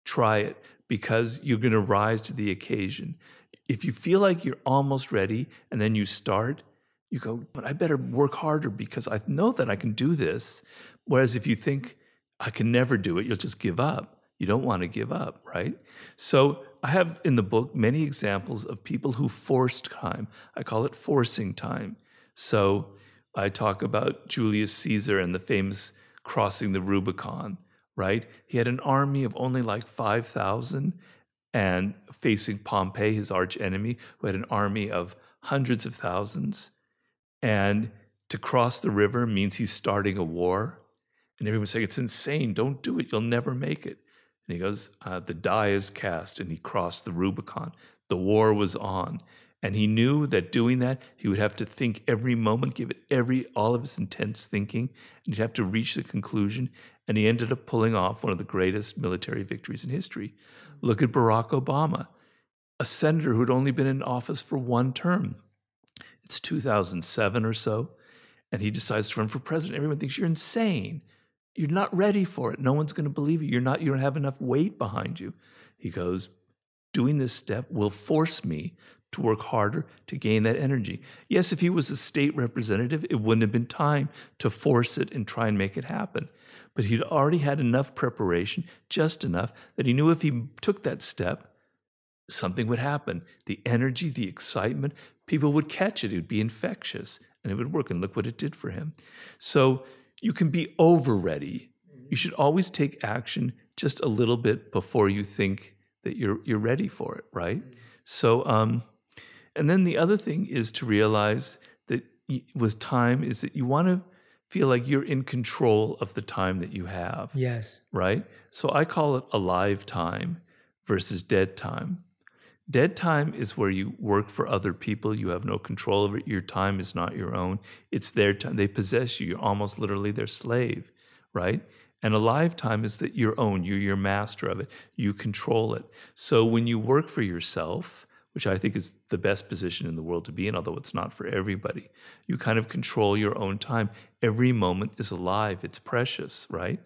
Try it because you're going to rise to the occasion. If you feel like you're almost ready and then you start, you go, but I better work harder because I know that I can do this. Whereas if you think, I can never do it, you'll just give up. You don't want to give up, right? So I have in the book many examples of people who forced time. I call it forcing time. So I talk about Julius Caesar and the famous crossing the Rubicon, right? He had an army of only like 5,000 and facing Pompey, his arch enemy, who had an army of hundreds of thousands. And to cross the river means he's starting a war. And everyone's saying, It's insane. Don't do it. You'll never make it. And he goes, uh, The die is cast. And he crossed the Rubicon. The war was on. And he knew that doing that, he would have to think every moment, give it every all of his intense thinking, and he'd have to reach the conclusion. And he ended up pulling off one of the greatest military victories in history. Mm-hmm. Look at Barack Obama, a senator who'd only been in office for one term. It's 2007 or so, and he decides to run for president. Everyone thinks you're insane. You're not ready for it. No one's going to believe you. You're not. You don't have enough weight behind you. He goes, doing this step will force me to work harder to gain that energy. Yes, if he was a state representative, it wouldn't have been time to force it and try and make it happen. But he'd already had enough preparation, just enough, that he knew if he took that step, something would happen. The energy, the excitement, people would catch it. It would be infectious and it would work. And look what it did for him. So you can be over ready. You should always take action just a little bit before you think that you're you're ready for it, right? So um, and then the other thing is to realize that with time is that you want to feel like you're in control of the time that you have. Yes. Right? So I call it alive time versus dead time. Dead time is where you work for other people. You have no control over it. Your time is not your own. It's their time. They possess you. You're almost literally their slave, right? And alive time is that your own. You're your master of it. You control it. So when you work for yourself, which I think is the best position in the world to be in, although it's not for everybody. You kind of control your own time. Every moment is alive, it's precious, right?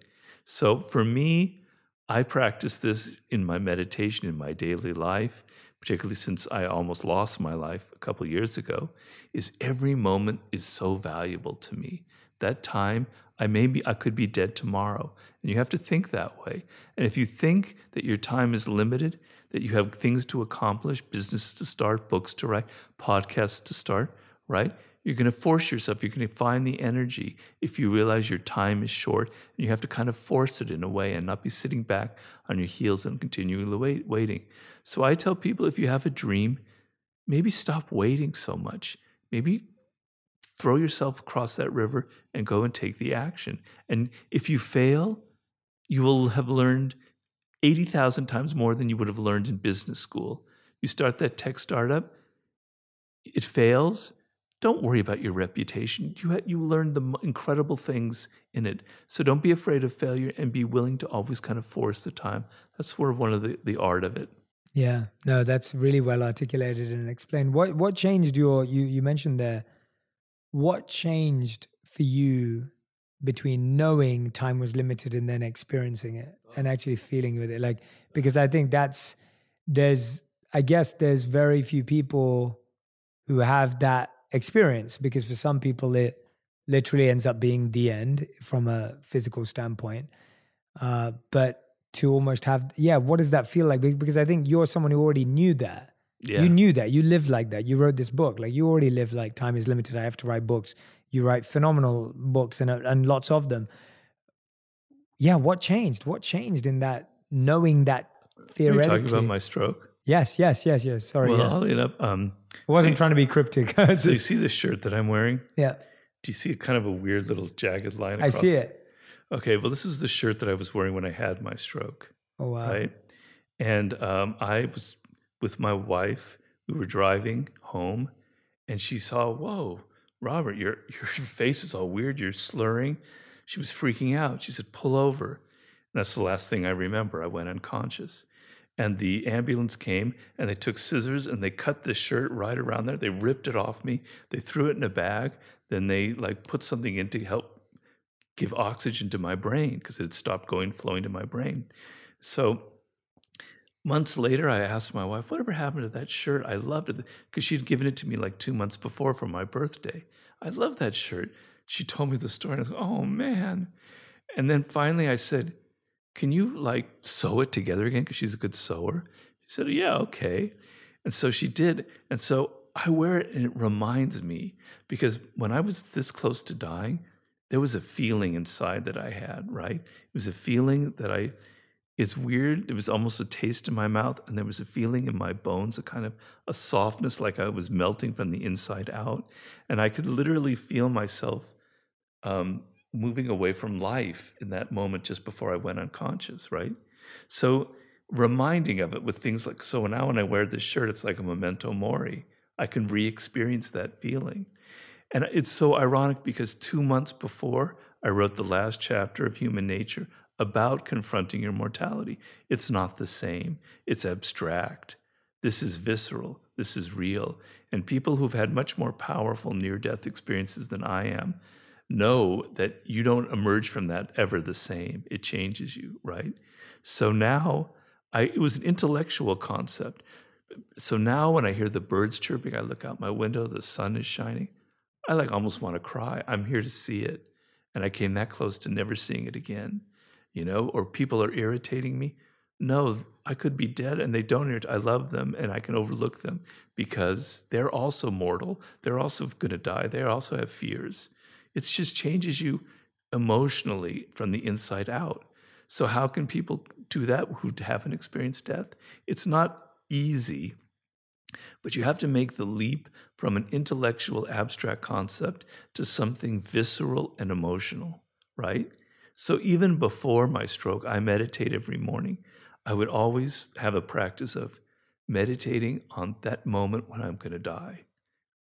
So for me, I practice this in my meditation, in my daily life, particularly since I almost lost my life a couple years ago, is every moment is so valuable to me. That time, I may be, I could be dead tomorrow. And you have to think that way. And if you think that your time is limited, that you have things to accomplish, business to start, books to write, podcasts to start, right? You're going to force yourself. You're going to find the energy if you realize your time is short and you have to kind of force it in a way and not be sitting back on your heels and continually wait, waiting. So I tell people if you have a dream, maybe stop waiting so much. Maybe throw yourself across that river and go and take the action. And if you fail, you will have learned 80,000 times more than you would have learned in business school. You start that tech startup, it fails. Don't worry about your reputation. You, ha- you learn the incredible things in it. So don't be afraid of failure and be willing to always kind of force the time. That's sort of one of the, the art of it. Yeah, no, that's really well articulated and explained. What what changed your you you mentioned there? What changed for you between knowing time was limited and then experiencing it and actually feeling with it. Like because i think that's there's i guess there's very few people who have that experience because for some people it literally ends up being the end from a physical standpoint. Uh, but to almost have yeah what does that feel like? Because i think you're someone who already knew that. Yeah. you knew that. You lived like that. You wrote this book. Like you already lived like time is limited. I have to write books you write phenomenal books and and lots of them. Yeah, what changed? What changed in that knowing that theoretically? Are you talking about my stroke? Yes, yes, yes, yes. Sorry. Well, yeah. I'll end up. Um, I wasn't see, trying to be cryptic. so you see the shirt that I'm wearing? Yeah. Do you see a kind of a weird little jagged line? I see it. Okay, well, this is the shirt that I was wearing when I had my stroke. Oh wow! Right, and um, I was with my wife. We were driving home, and she saw, whoa, Robert, your your face is all weird. You're slurring. She was freaking out. She said, "Pull over." And that's the last thing I remember. I went unconscious. And the ambulance came and they took scissors and they cut the shirt right around there. They ripped it off me. They threw it in a bag. Then they like put something in to help give oxygen to my brain because it had stopped going flowing to my brain. So months later, I asked my wife, whatever happened to that shirt? I loved it because she'd given it to me like two months before for my birthday. I love that shirt. She told me the story, and I was like, oh man. And then finally I said, can you like sew it together again? Because she's a good sewer. She said, yeah, okay. And so she did. And so I wear it and it reminds me because when I was this close to dying, there was a feeling inside that I had, right? It was a feeling that I it's weird. It was almost a taste in my mouth, and there was a feeling in my bones, a kind of a softness, like I was melting from the inside out. And I could literally feel myself um, moving away from life in that moment just before I went unconscious, right? So reminding of it with things like so now when I wear this shirt, it's like a memento mori. I can re-experience that feeling. And it's so ironic because two months before I wrote the last chapter of Human Nature about confronting your mortality. It's not the same. It's abstract. This is visceral. This is real. And people who've had much more powerful near death experiences than I am know that you don't emerge from that ever the same. It changes you, right? So now I, it was an intellectual concept. So now when I hear the birds chirping, I look out my window, the sun is shining. I like almost want to cry. I'm here to see it. And I came that close to never seeing it again, you know, or people are irritating me. No, I could be dead and they don't irritate. I love them and I can overlook them because they're also mortal. They're also going to die. They also have fears. It just changes you emotionally from the inside out. So, how can people do that who haven't experienced death? It's not easy, but you have to make the leap from an intellectual abstract concept to something visceral and emotional, right? So, even before my stroke, I meditate every morning. I would always have a practice of meditating on that moment when I'm going to die.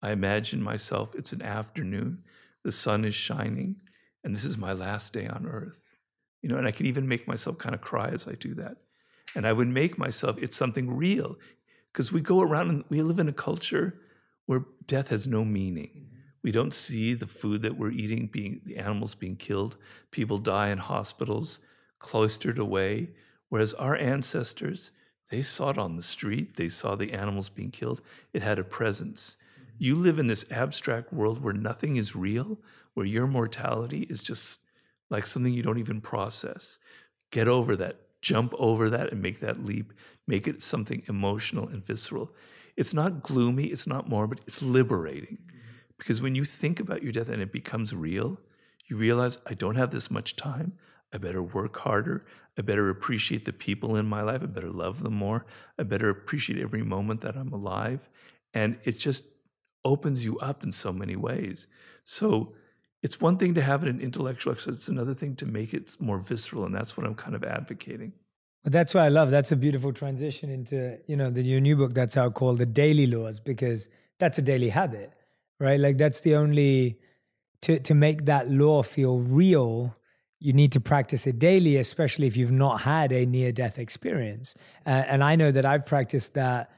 I imagine myself, it's an afternoon, the sun is shining, and this is my last day on earth. You know, and I can even make myself kind of cry as I do that. And I would make myself, it's something real. Because we go around and we live in a culture where death has no meaning. We don't see the food that we're eating being, the animals being killed. People die in hospitals, cloistered away. Whereas our ancestors, they saw it on the street, they saw the animals being killed. It had a presence. Mm-hmm. You live in this abstract world where nothing is real, where your mortality is just like something you don't even process. Get over that. Jump over that and make that leap. Make it something emotional and visceral. It's not gloomy, it's not morbid, it's liberating. Because when you think about your death and it becomes real, you realize I don't have this much time. I better work harder. I better appreciate the people in my life. I better love them more. I better appreciate every moment that I'm alive. And it just opens you up in so many ways. So it's one thing to have it in intellectual exercise, it's another thing to make it more visceral. And that's what I'm kind of advocating. Well, that's what I love. That's a beautiful transition into, you know, the your new book that's out called The Daily Laws, because that's a daily habit, right? Like that's the only to to make that law feel real, you need to practice it daily, especially if you've not had a near death experience. Uh, and I know that I've practiced that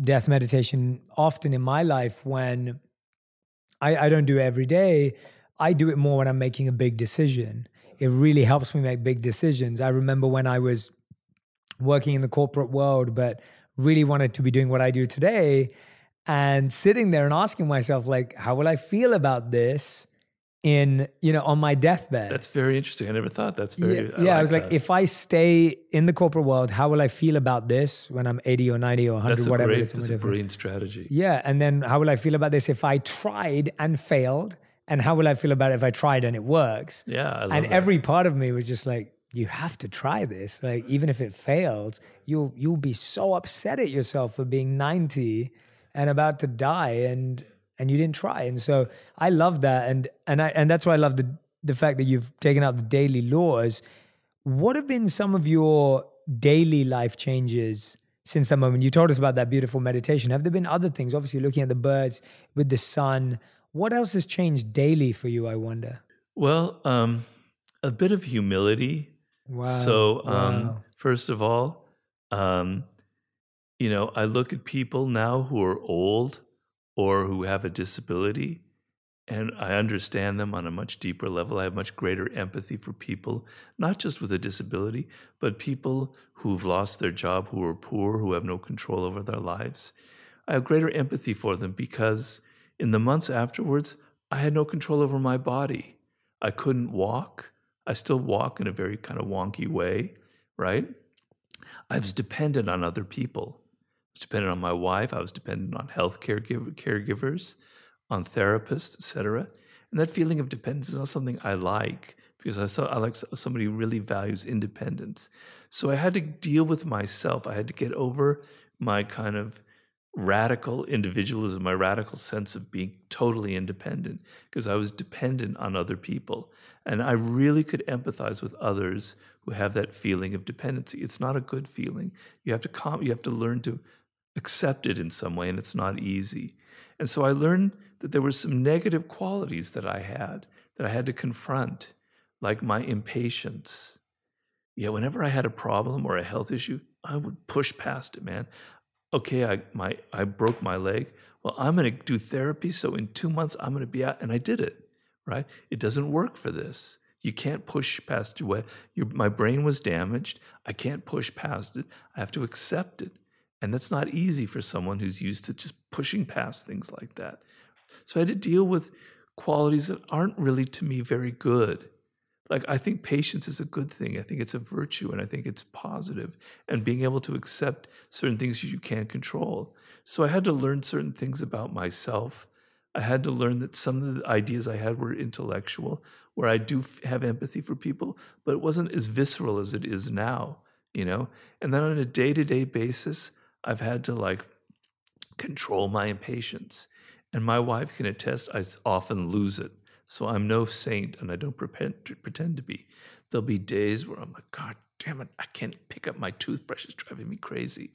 death meditation often in my life when I, I don't do it every day. I do it more when I'm making a big decision. It really helps me make big decisions. I remember when I was working in the corporate world, but really wanted to be doing what I do today and sitting there and asking myself, like, how will I feel about this? in you know on my deathbed that's very interesting i never thought that's very yeah, I, yeah, like I was that. like if i stay in the corporate world how will i feel about this when i'm 80 or 90 or 100 that's whatever great, it is that's a brilliant strategy yeah and then how will i feel about this if i tried and failed and how will i feel about it if i tried and it works yeah and that. every part of me was just like you have to try this. Like even if it fails, you'll you'll be so upset at yourself for being 90 and about to die and and you didn't try. And so I love that and and I and that's why I love the the fact that you've taken out the daily laws. What have been some of your daily life changes since that moment? You told us about that beautiful meditation. Have there been other things? Obviously looking at the birds with the sun. What else has changed daily for you, I wonder? Well, um, a bit of humility Wow. So, um, wow. first of all, um, you know, I look at people now who are old or who have a disability, and I understand them on a much deeper level. I have much greater empathy for people, not just with a disability, but people who've lost their job, who are poor, who have no control over their lives. I have greater empathy for them because in the months afterwards, I had no control over my body. I couldn't walk. I still walk in a very kind of wonky way, right? I was dependent on other people. Was dependent on my wife. I was dependent on health caregivers, on therapists, etc. And that feeling of dependence is not something I like because I saw I like somebody who really values independence. So I had to deal with myself. I had to get over my kind of radical individualism, my radical sense of being totally independent, because I was dependent on other people. And I really could empathize with others who have that feeling of dependency. It's not a good feeling. You have to com- you have to learn to accept it in some way, and it's not easy. And so I learned that there were some negative qualities that I had that I had to confront, like my impatience. Yeah, whenever I had a problem or a health issue, I would push past it, man okay, I my I broke my leg. Well, I'm going to do therapy, so in two months I'm going to be out, and I did it. Right? It doesn't work for this. You can't push past your way. Your, my brain was damaged. I can't push past it. I have to accept it, and that's not easy for someone who's used to just pushing past things like that. So I had to deal with qualities that aren't really to me very good like I think patience is a good thing. I think it's a virtue and I think it's positive. positive and being able to accept certain things you can't control. So I had to learn certain things about myself. I had to learn that some of the ideas I had were intellectual, where I do have empathy for people, but it wasn't as visceral as it is now, you know? And then on a day to day basis, I've had to like control my impatience. And my wife can attest, I often lose it. So I'm no saint and I don't pretend to, be. There'll be days where I'm like, God damn it, I can't pick up my toothbrush. It's driving me crazy.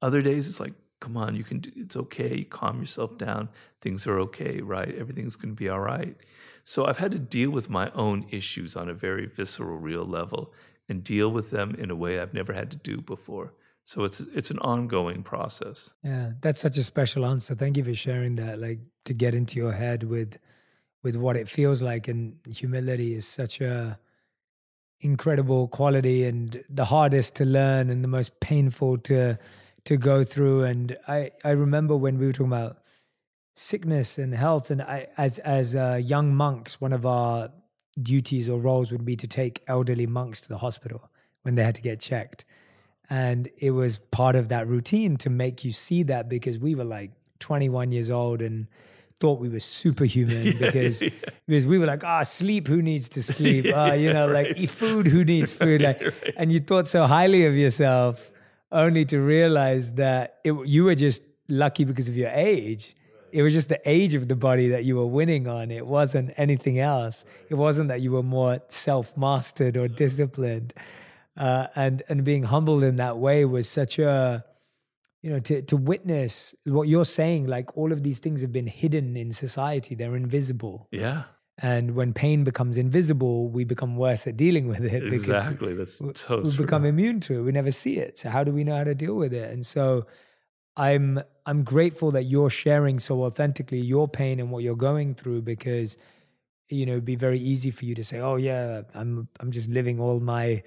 Other days it's like, come on, you can do, it's okay. Calm yourself down. Things are okay, right? Everything's going to be all right. So I've had to deal with my own issues on a very visceral, real level and deal with them in a way I've never had to do before. So it's it's an ongoing process. Yeah, that's such a special answer. Thank you for sharing that. Like to get into your head with with what it feels like and humility is such a incredible quality and the hardest to learn and the most painful to to go through and i i remember when we were talking about sickness and health and i as as uh, young monks one of our duties or roles would be to take elderly monks to the hospital when they had to get checked and it was part of that routine to make you see that because we were like 21 years old and thought we were superhuman yeah, because yeah. because we were like, ah, oh, sleep, who needs to sleep? yeah, uh, you know, right. like eat food, who needs food? Like, right. and you thought so highly of yourself, only to realize that it, you were just lucky because of your age. It was just the age of the body that you were winning on. It wasn't anything else. It wasn't that you were more self mastered or disciplined. Uh, and and being humbled in that way was such a you know to to witness what you're saying like all of these things have been hidden in society. They're invisible. Yeah. And when pain becomes invisible we become worse at dealing with it exactly. that's so we true. become immune to it. We never see it. So how do we know how to deal with it? And so i'm i'm grateful that you're sharing so authentically your pain and what you're going through because you know it'd be very easy for you to say oh yeah i'm i'm just living all my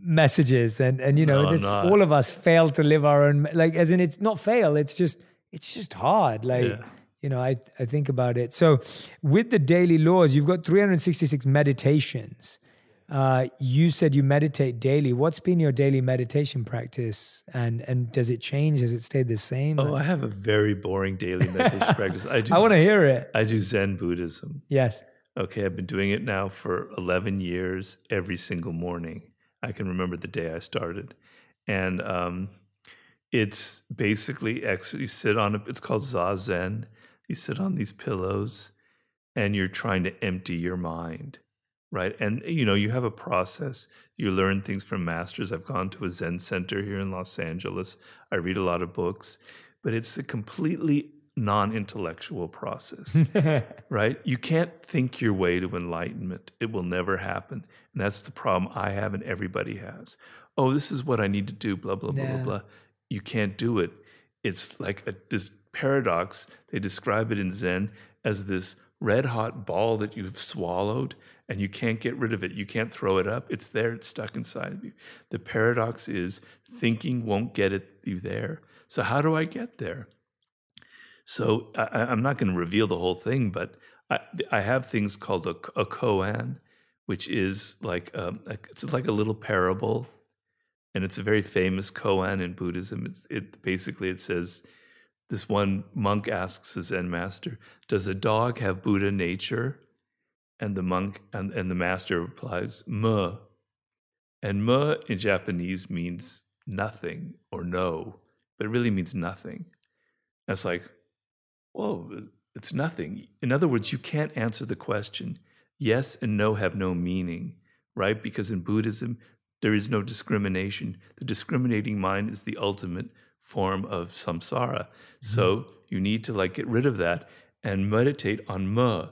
messages and and you know no, this, all of us fail to live our own like as in it's not fail it's just it's just hard like yeah. you know i i think about it so with the daily laws you've got 366 meditations uh, you said you meditate daily. What's been your daily meditation practice, and and does it change? Has it stayed the same? Oh, I have a very boring daily meditation practice. I do. I want to hear it. I do Zen Buddhism. Yes. Okay, I've been doing it now for eleven years, every single morning. I can remember the day I started, and um, it's basically ex- you sit on a, it's called zazen. You sit on these pillows, and you're trying to empty your mind, right? And you know you have a process. You learn things from masters. I've gone to a Zen center here in Los Angeles. I read a lot of books, but it's a completely non-intellectual process right you can't think your way to enlightenment it will never happen and that's the problem I have and everybody has. Oh, this is what I need to do, blah, blah, blah, yeah. blah, blah. You can't do it. It's like a, this paradox. They describe it in Zen as this red hot ball that you've swallowed and you can't get rid of it. You can't throw it up. It's there, it's stuck inside of you. The paradox is thinking won't get it you there. So, how do I get there? So, I, am not going to reveal the whole thing, but I, I have things called a, a koan, which is like um, it's like a little parable, and it's a very famous koan in Buddhism. It's, it basically it says this one monk asks his Zen master, "Does a dog have Buddha nature?" And the monk and, and the master replies, "Mu." And "mu" in Japanese means nothing or no, but it really means nothing. And it's like, whoa, it's nothing. In other words, you can't answer the question. Yes and no have no meaning, right? Because in Buddhism, there is no discrimination. The discriminating mind is the ultimate form of samsara. Mm-hmm. So you need to like get rid of that and meditate on Mu.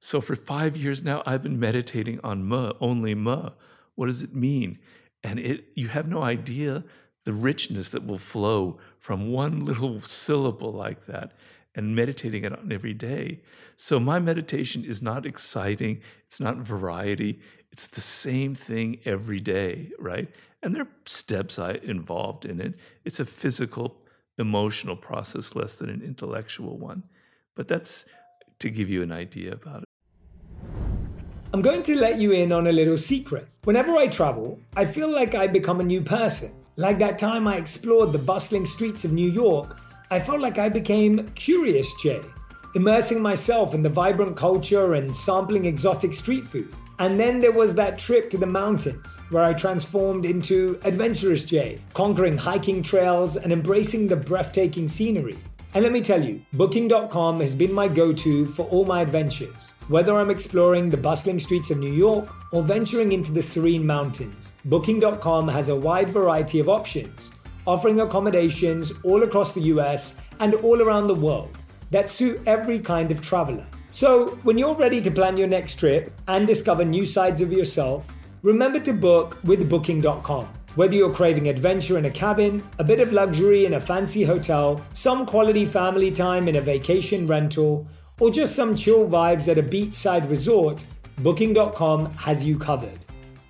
So for five years now, I've been meditating on Mu, only Mu. What does it mean? And it you have no idea the richness that will flow from one little syllable like that and meditating it on every day. So my meditation is not exciting, it's not variety, it's the same thing every day, right? And there are steps I involved in it. It's a physical, emotional process less than an intellectual one. But that's to give you an idea about it. I'm going to let you in on a little secret. Whenever I travel, I feel like I become a new person. Like that time I explored the bustling streets of New York, I felt like I became Curious Jay, immersing myself in the vibrant culture and sampling exotic street food. And then there was that trip to the mountains where I transformed into Adventurous Jay, conquering hiking trails and embracing the breathtaking scenery. And let me tell you, Booking.com has been my go to for all my adventures. Whether I'm exploring the bustling streets of New York or venturing into the serene mountains, Booking.com has a wide variety of options, offering accommodations all across the US and all around the world that suit every kind of traveler. So, when you're ready to plan your next trip and discover new sides of yourself, remember to book with Booking.com. Whether you're craving adventure in a cabin, a bit of luxury in a fancy hotel, some quality family time in a vacation rental, or just some chill vibes at a beachside resort, Booking.com has you covered.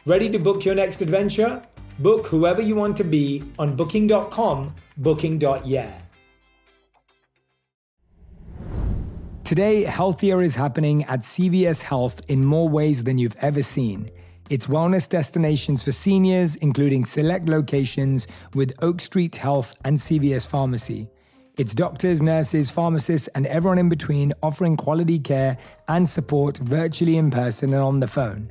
Ready to book your next adventure? Book whoever you want to be on Booking.com, Booking.yeah. Today, healthier is happening at CVS Health in more ways than you've ever seen. It's wellness destinations for seniors, including select locations with Oak Street Health and CVS Pharmacy. It's doctors, nurses, pharmacists, and everyone in between offering quality care and support virtually in person and on the phone.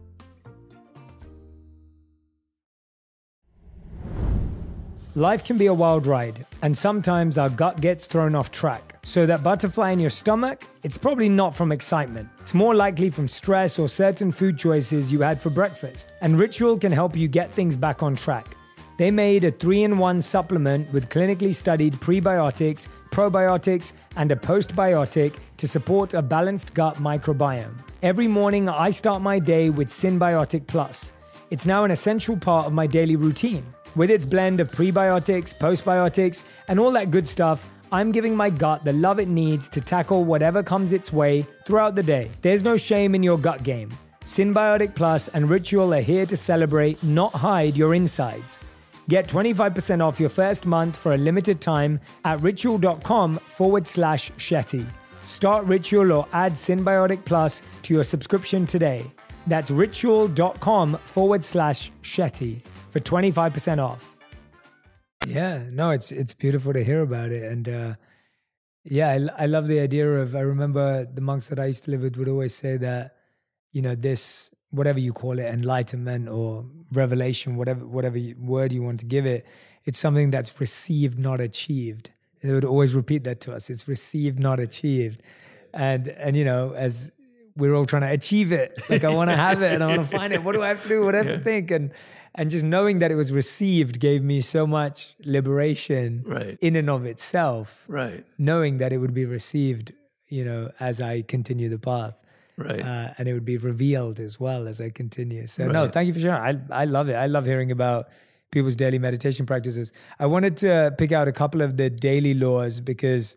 Life can be a wild ride, and sometimes our gut gets thrown off track. So, that butterfly in your stomach, it's probably not from excitement. It's more likely from stress or certain food choices you had for breakfast. And Ritual can help you get things back on track. They made a three in one supplement with clinically studied prebiotics, probiotics, and a postbiotic to support a balanced gut microbiome. Every morning, I start my day with Synbiotic Plus. It's now an essential part of my daily routine. With its blend of prebiotics, postbiotics, and all that good stuff, I'm giving my gut the love it needs to tackle whatever comes its way throughout the day. There's no shame in your gut game. Synbiotic Plus and Ritual are here to celebrate, not hide your insides. Get 25% off your first month for a limited time at ritual.com forward slash Shetty. Start Ritual or add Synbiotic Plus to your subscription today. That's ritual.com forward slash Shetty for 25% off. Yeah, no, it's it's beautiful to hear about it. And uh, yeah, I, I love the idea of, I remember the monks that I used to live with would always say that, you know, this whatever you call it, enlightenment or revelation, whatever whatever word you want to give it, it's something that's received, not achieved. They would always repeat that to us. It's received, not achieved. And and you know, as we're all trying to achieve it, like I want to have it and I want to find it. What do I have to do? What do I have yeah. to think? And and just knowing that it was received gave me so much liberation right. in and of itself. Right. Knowing that it would be received, you know, as I continue the path right? Uh, and it would be revealed as well as I continue. So right. no, thank you for sharing. I I love it. I love hearing about people's daily meditation practices. I wanted to pick out a couple of the daily laws because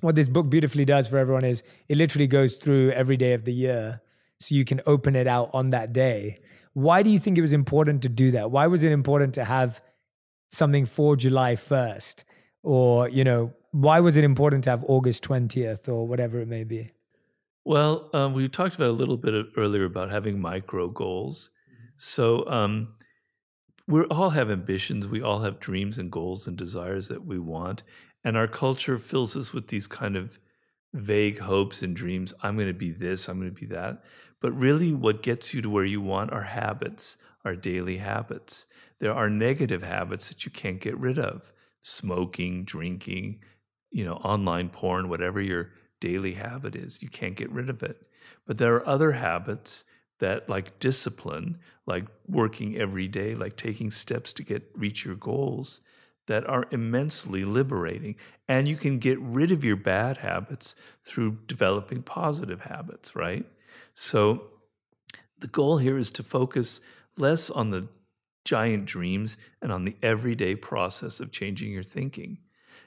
what this book beautifully does for everyone is it literally goes through every day of the year, so you can open it out on that day. Why do you think it was important to do that? Why was it important to have something for July first, or you know? Why was it important to have August 20th or whatever it may be? Well, um, we talked about a little bit earlier about having micro goals. So um, we all have ambitions. We all have dreams and goals and desires that we want. And our culture fills us with these kind of vague hopes and dreams. I'm going to be this, I'm going to be that. But really, what gets you to where you want are habits, are daily habits. There are negative habits that you can't get rid of smoking, drinking, you know, online porn, whatever your daily habit is. You can't get rid of it. But there are other habits that like discipline, like working every day, like taking steps to get reach your goals that are immensely liberating. And you can get rid of your bad habits through developing positive habits, right? So the goal here is to focus less on the giant dreams and on the everyday process of changing your thinking.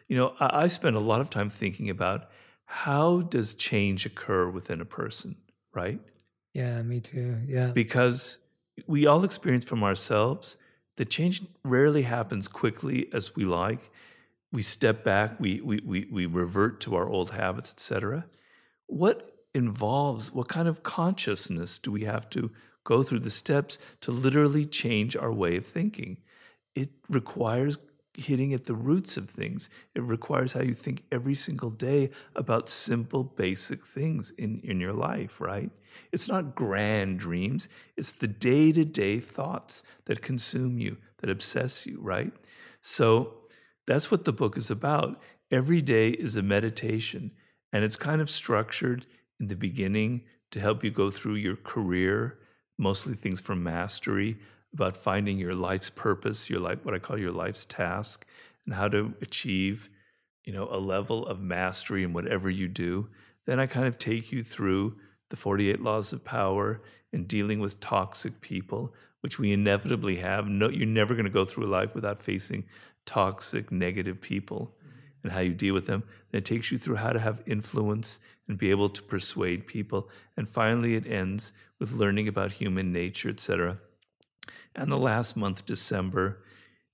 You know, I, I spend a lot of time thinking about how does change occur within a person, right? Yeah, me too. Yeah. Because we all experience from ourselves that change rarely happens quickly as we like. We step back, we we we, we revert to our old habits, etc. What involves what kind of consciousness do we have to go through the steps to literally change our way of thinking? It requires hitting at the roots of things. It requires how you think every single day about simple, basic things in, in your life, right? It's not grand dreams, it's the day to day thoughts that consume you, that obsess you, right? So that's what the book is about. Every day is a meditation, and it's kind of structured in the beginning to help you go through your career, mostly things from mastery, about finding your life's purpose, your life, what I call your life's task, and how to achieve, you know, a level of mastery in whatever you do. Then I kind of take you through the 48 laws of power and dealing with toxic people, which we inevitably have. No, you're never going to go through life without facing toxic, negative people mm-hmm. and how you deal with them. Then it takes you through how to have influence and be able to persuade people. And finally, it ends with learning about human nature, etc. And the last month, December,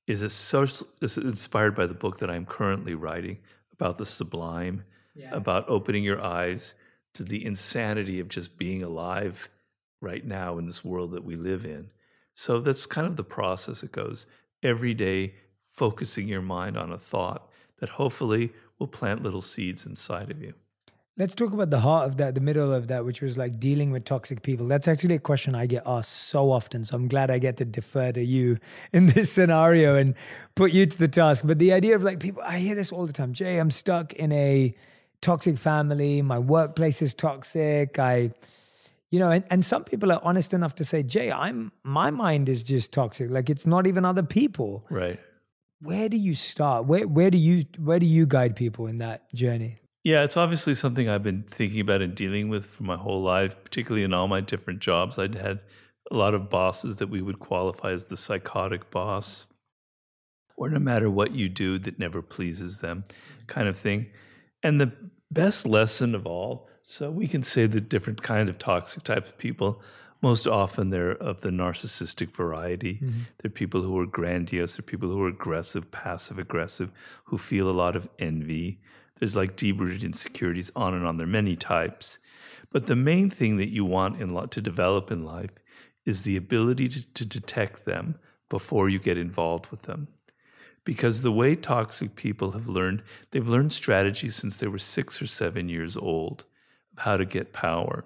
is, a social, is inspired by the book that I'm currently writing about the sublime, yes. about opening your eyes to the insanity of just being alive right now in this world that we live in. So that's kind of the process it goes every day, focusing your mind on a thought that hopefully will plant little seeds inside of you. Let's talk about the heart of that, the middle of that, which was like dealing with toxic people. That's actually a question I get asked so often. So I'm glad I get to defer to you in this scenario and put you to the task. But the idea of like people, I hear this all the time. Jay, I'm stuck in a toxic family. My workplace is toxic. I, you know, and, and some people are honest enough to say, Jay, I'm my mind is just toxic. Like it's not even other people. Right. Where do you start? Where where do you where do you guide people in that journey? Yeah, it's obviously something I've been thinking about and dealing with for my whole life, particularly in all my different jobs. I'd had a lot of bosses that we would qualify as the psychotic boss, or no matter what you do, that never pleases them, kind of thing. And the best lesson of all, so we can say the different kind of toxic types of people. Most often, they're of the narcissistic variety. Mm-hmm. They're people who are grandiose. They're people who are aggressive, passive aggressive, who feel a lot of envy there's like deep rooted insecurities on and on. There are many types. But the main thing that you want in to develop in life is the ability to, to detect them before you get involved with them. Because the way toxic people have learned, they've learned strategies since they were six or seven years old of how to get power.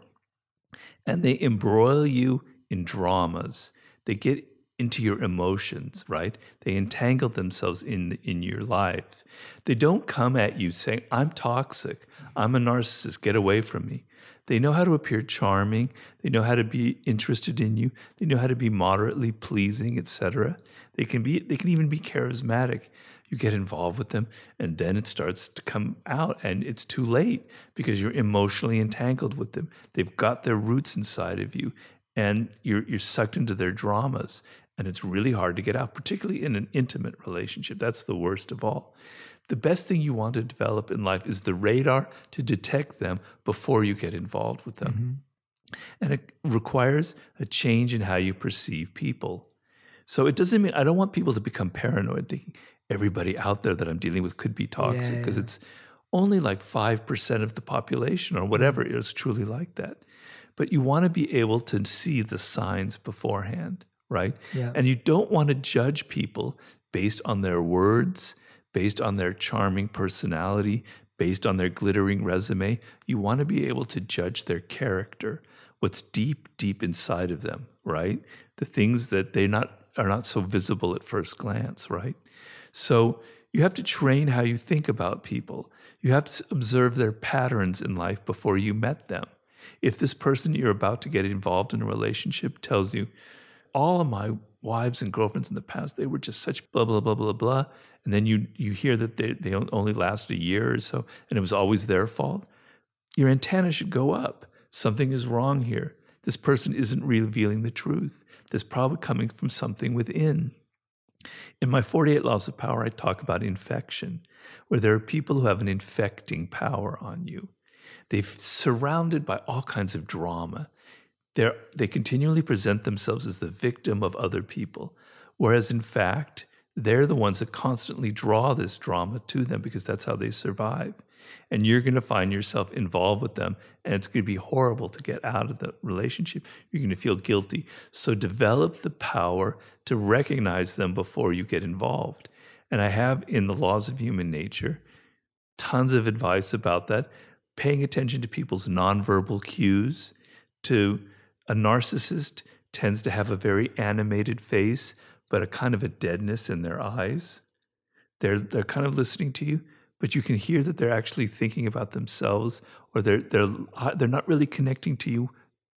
And they embroil you in dramas. They get into your emotions, right? They entangle themselves in in your life. They don't come at you saying, "I'm toxic. I'm a narcissist. Get away from me." They know how to appear charming. They know how to be interested in you. They know how to be moderately pleasing, etc. They can be they can even be charismatic. You get involved with them and then it starts to come out and it's too late because you're emotionally entangled with them. They've got their roots inside of you and you're you're sucked into their dramas and it's really hard to get out, particularly in an intimate relationship. That's the worst of all. The best thing you want to develop in life is the radar to detect them before you get involved with them. Mm-hmm. And it requires a change in how you perceive people. So it doesn't mean I don't want people to become paranoid, thinking everybody out there that I'm dealing with could be toxic, because yeah, yeah. it's only like 5% of the population or whatever is truly like that. But you want to be able to see the signs beforehand, right? Yeah. And you don't want to judge people based on their words, based on their charming personality, based on their glittering resume. You want to be able to judge their character, what's deep, deep inside of them, right? The things that they not are not so visible at first glance, right? So you have to train how you think about people. You have to observe their patterns in life before you met them. If this person you're about to get involved in a relationship tells you, all of my wives and girlfriends in the past, they were just such blah, blah, blah, blah, blah. And then you, you hear that they, they only lasted a year or so and it was always their fault. Your antenna should go up. Something is wrong here. This person isn't revealing the truth. This probably coming from something within. In my 48 Laws of Power, I talk about infection, where there are people who have an infecting power on you. They're surrounded by all kinds of drama. They're, they continually present themselves as the victim of other people, whereas in fact, they're the ones that constantly draw this drama to them because that's how they survive. And you're going to find yourself involved with them, and it's going to be horrible to get out of the relationship. You're going to feel guilty. So, develop the power to recognize them before you get involved. And I have in the laws of human nature tons of advice about that, paying attention to people's nonverbal cues. To a narcissist tends to have a very animated face, but a kind of a deadness in their eyes. They're they're kind of listening to you, but you can hear that they're actually thinking about themselves, or they're they're uh, they're not really connecting to you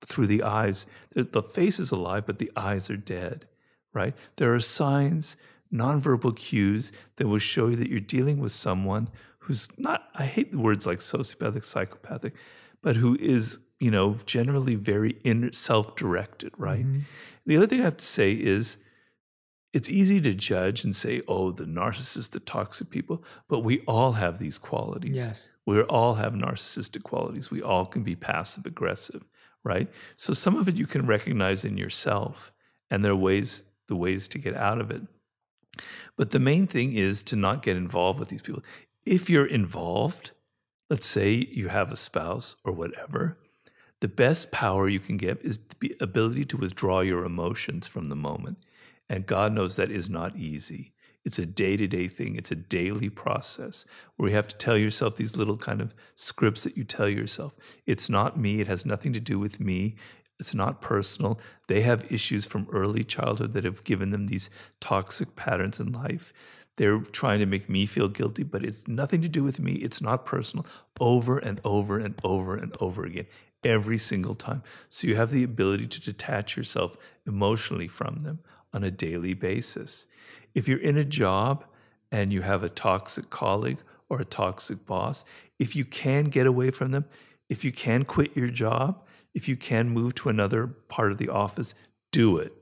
through the eyes. The, the face is alive, but the eyes are dead. Right? There are signs, nonverbal cues that will show you that you're dealing with someone who's not. I hate the words like sociopathic, psychopathic, but who is you know generally very in self-directed. Right? Mm-hmm. The other thing I have to say is it's easy to judge and say, oh, the narcissist, the toxic people, but we all have these qualities. Yes. We all have narcissistic qualities. We all can be passive aggressive, right? So some of it you can recognize in yourself, and there are ways, the ways to get out of it. But the main thing is to not get involved with these people. If you're involved, let's say you have a spouse or whatever, the best power you can get is the ability to withdraw your emotions from the moment. And God knows that is not easy. It's a day to day thing, it's a daily process where you have to tell yourself these little kind of scripts that you tell yourself. It's not me, it has nothing to do with me. It's not personal. They have issues from early childhood that have given them these toxic patterns in life. They're trying to make me feel guilty, but it's nothing to do with me. It's not personal. Over and over and over and over again, every single time. So you have the ability to detach yourself emotionally from them on a daily basis. If you're in a job and you have a toxic colleague or a toxic boss, if you can get away from them, if you can quit your job, if you can move to another part of the office, do it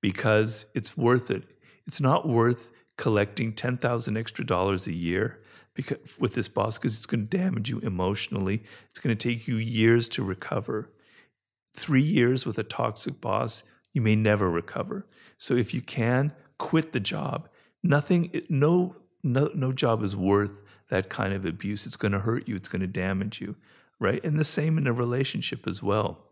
because it's worth it. It's not worth collecting 10,000 extra dollars a year because with this boss because it's going to damage you emotionally. It's going to take you years to recover. 3 years with a toxic boss, you may never recover. So if you can quit the job, nothing, no, no, no job is worth that kind of abuse. It's going to hurt you. It's going to damage you, right? And the same in a relationship as well.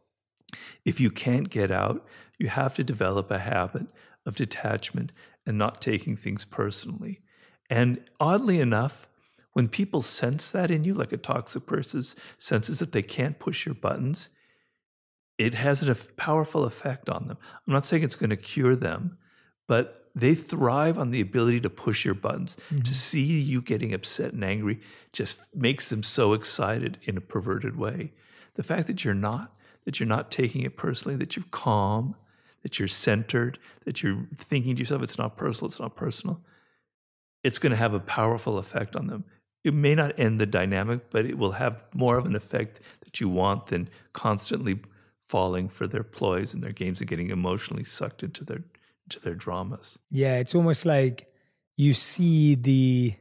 If you can't get out, you have to develop a habit of detachment and not taking things personally. And oddly enough, when people sense that in you, like a toxic person senses that they can't push your buttons, it has a powerful effect on them. I'm not saying it's going to cure them, but they thrive on the ability to push your buttons. Mm-hmm. To see you getting upset and angry just makes them so excited in a perverted way. The fact that you're not, that you're not taking it personally, that you're calm, that you're centered, that you're thinking to yourself, it's not personal, it's not personal, it's going to have a powerful effect on them. It may not end the dynamic, but it will have more of an effect that you want than constantly falling for their ploys and their games and getting emotionally sucked into their into their dramas. Yeah, it's almost like you see the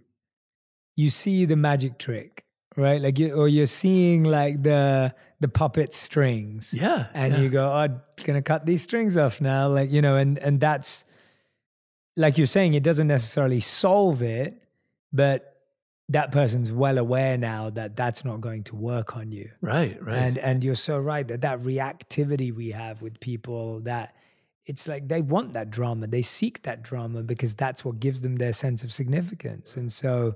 you see the magic trick, right? Like you or you're seeing like the the puppet strings. Yeah. And yeah. you go, oh, I'm gonna cut these strings off now. Like, you know, and and that's like you're saying, it doesn't necessarily solve it, but that person's well aware now that that's not going to work on you. Right, right. And and you're so right that that reactivity we have with people that it's like they want that drama, they seek that drama because that's what gives them their sense of significance. And so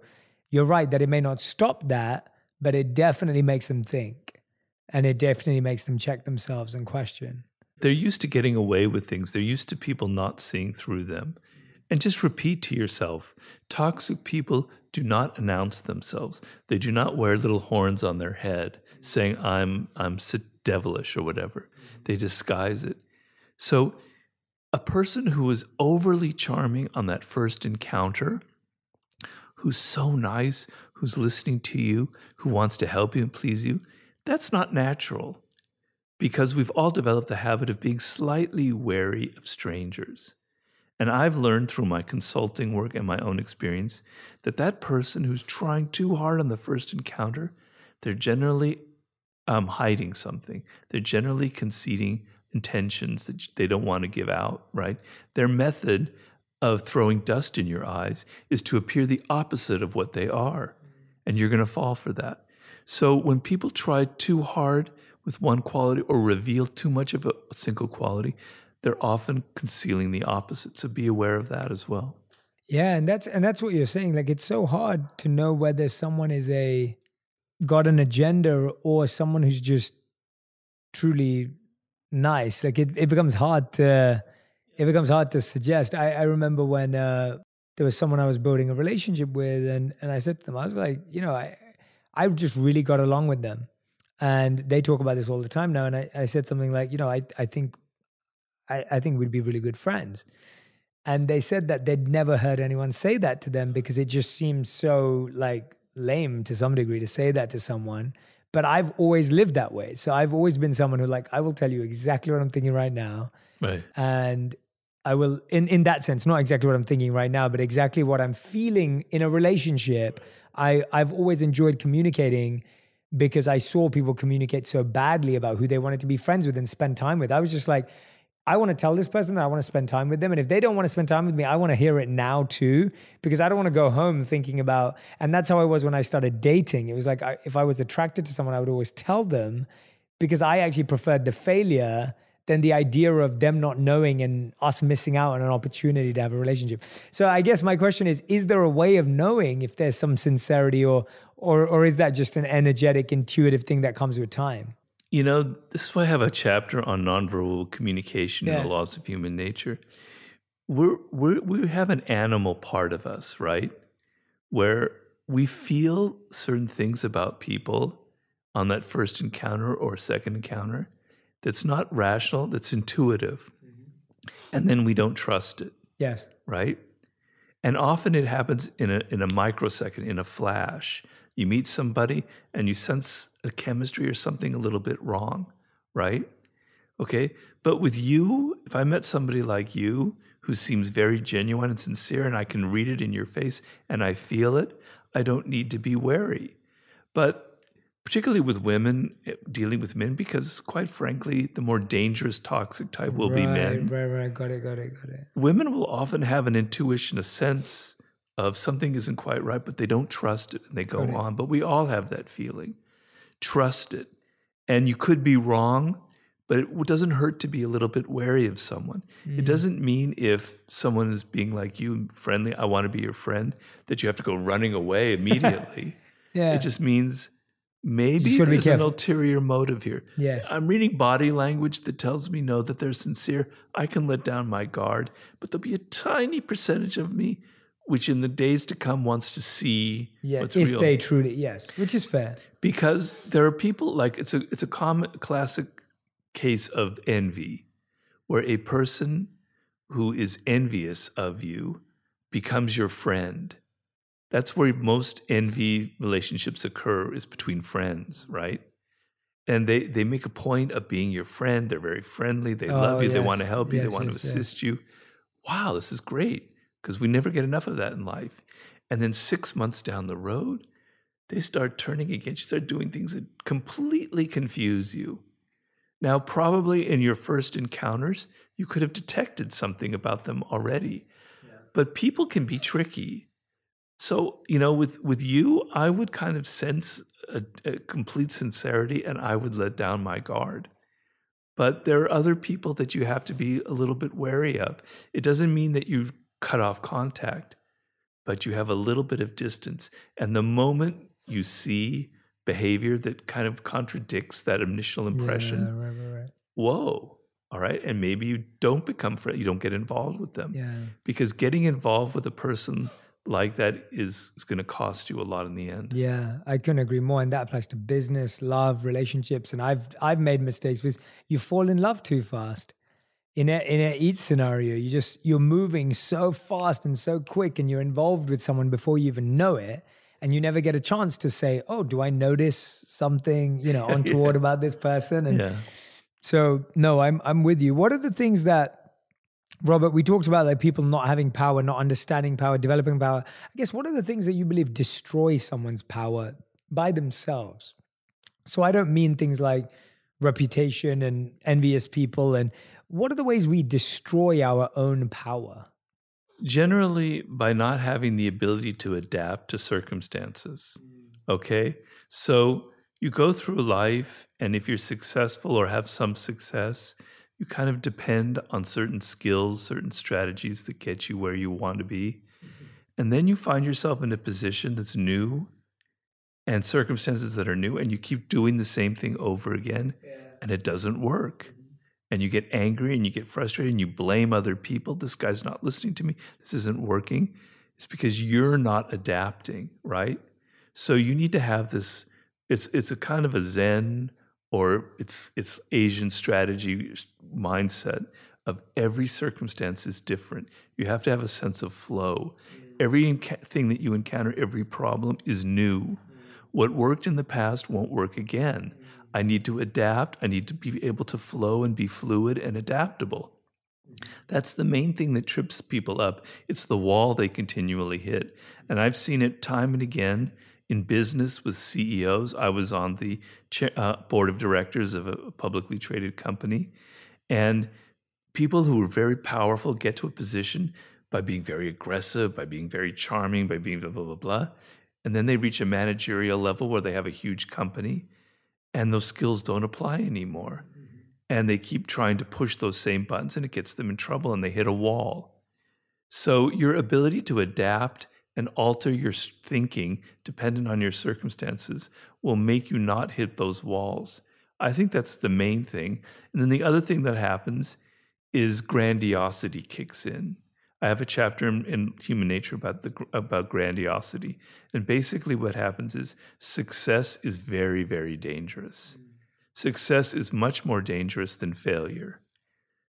you're right that it may not stop that, but it definitely makes them think. And it definitely makes them check themselves and question. They're used to getting away with things. They're used to people not seeing through them. And just repeat to yourself toxic people do not announce themselves. They do not wear little horns on their head saying, I'm, I'm devilish or whatever. They disguise it. So, a person who is overly charming on that first encounter, who's so nice, who's listening to you, who wants to help you and please you, that's not natural because we've all developed the habit of being slightly wary of strangers. And I've learned through my consulting work and my own experience that that person who's trying too hard on the first encounter, they're generally um, hiding something. They're generally conceding intentions that they don't want to give out, right? Their method of throwing dust in your eyes is to appear the opposite of what they are. And you're going to fall for that. So when people try too hard with one quality or reveal too much of a single quality, they're often concealing the opposite. So be aware of that as well. Yeah, and that's and that's what you're saying. Like it's so hard to know whether someone is a got an agenda or someone who's just truly nice. Like it, it becomes hard to it becomes hard to suggest. I, I remember when uh, there was someone I was building a relationship with, and and I said to them, I was like, you know, I I just really got along with them, and they talk about this all the time now. And I, I said something like, you know, I I think I, I think we'd be really good friends. And they said that they'd never heard anyone say that to them because it just seems so like lame to some degree to say that to someone. But I've always lived that way. So I've always been someone who like I will tell you exactly what I'm thinking right now. Right. And I will in in that sense, not exactly what I'm thinking right now, but exactly what I'm feeling in a relationship. I I've always enjoyed communicating because I saw people communicate so badly about who they wanted to be friends with and spend time with. I was just like, I want to tell this person that I want to spend time with them. And if they don't want to spend time with me, I want to hear it now too, because I don't want to go home thinking about, and that's how I was when I started dating. It was like, I, if I was attracted to someone, I would always tell them because I actually preferred the failure than the idea of them not knowing and us missing out on an opportunity to have a relationship. So I guess my question is, is there a way of knowing if there's some sincerity or, or, or is that just an energetic, intuitive thing that comes with time? You know, this is why I have a chapter on nonverbal communication Yes. and the laws of human nature. We're, we're, we have an animal part of us, right? Where we feel certain things about people on that first encounter or second encounter that's not rational, that's intuitive. Mm-hmm. And then we don't trust it, Yes. right? And often it happens in a, in a microsecond, in a flash. You meet somebody and you sense a chemistry or something a little bit wrong, right? Okay. But with you, if I met somebody like you who seems very genuine and sincere and I can read it in your face and I feel it, I don't need to be wary. But particularly with women eh, dealing with men, because quite frankly, the more dangerous toxic type will be men Right, right. Got it, got it, got it. women will often have an intuition, a sense of something isn't quite right, but they don't trust it and they go it. on. But we all have that feeling. Trust it. And you could be wrong, but it doesn't hurt to be a little bit wary of someone. Mm. It doesn't mean if someone is being like you, friendly, I want to be your friend, that you have to go running away immediately. Yeah. It just means maybe Just there's an ulterior motive here. Yes. I'm reading body language that tells me no, that they're sincere. I can let down my guard, but there'll be a tiny percentage of me which in the days to come wants to see yeah, what's if real. they truly, yes, which is fair. because there are people like it's a it's a common classic case of envy where a person who is envious of you becomes your friend. That's where most envy relationships occur is between friends, right? And they, they make a point of being your friend. They're very friendly. They Oh, love you. They want to help you. Yes, they want yes, to yes. assist you. Wow, this is great because we never get enough of that in life. And then six months down the road, they start turning against you, start doing things that completely confuse you. Now, probably in your first encounters, you could have detected something about them already. But people can be tricky. So, you know, with with you, I would kind of sense a, a complete sincerity and I would let down my guard. But there are other people that you have to be a little bit wary of. It doesn't mean that you cut off contact, but you have a little bit of distance. And the moment you see behavior that kind of contradicts that initial impression, Yeah, right, right, right. whoa, all right. And maybe you don't become friends, you don't get involved with them. Yeah. Because getting involved with a person like that is, is going to cost you a lot in the end. Yeah, I couldn't agree more. And that applies to business, love, relationships. And I've I've made mistakes because you fall in love too fast. In a, in a each scenario, you just you're moving so fast and so quick, and you're involved with someone before you even know it, and you never get a chance to say, "Oh, do I notice something you know untoward about this person?" And Yeah. so, no, I'm I'm with you. What are the things that Robert, we talked about like people not having power, not understanding power, developing power. I guess what are the things that you believe destroy someone's power by themselves? So I don't mean things like reputation and envious people and what are the ways we destroy our own power? Generally, by not having the ability to adapt to circumstances. Mm. Okay. So you go through life, and if you're successful or have some success, you kind of depend on certain skills, certain strategies that get you where you want to be. Mm-hmm. And then you find yourself in a position that's new and circumstances that are new, and you keep doing the same thing over again, and it doesn't work. And you get angry and you get frustrated and you blame other people. This guy's not listening to me. This isn't working. It's because you're not adapting, right? So you need to have this. It's it's a kind of a Zen or it's it's Asian strategy mindset of every circumstance is different. You have to have a sense of flow. Mm. Every enca- thing that you encounter, every problem is new. Mm-hmm. What worked in the past won't work again. I need to adapt. I need to be able to flow and be fluid and adaptable. That's the main thing that trips people up. It's the wall they continually hit. And I've seen it time and again in business with CEOs. I was on the uh, board of directors of a publicly traded company. And people who are very powerful get to a position by being very aggressive, by being very charming, by being blah, blah, blah, blah. And then they reach a managerial level where they have a huge company and those skills don't apply anymore. Mm-hmm. And they keep trying to push those same buttons and it gets them in trouble and they hit a wall. So, your ability to adapt and alter your thinking dependent on your circumstances will make you not hit those walls. I think that's the main thing. And then the other thing that happens is grandiosity kicks in. I have a chapter in, in Human Nature about the about grandiosity, and basically what happens is success is very very dangerous. Success is much more dangerous than failure.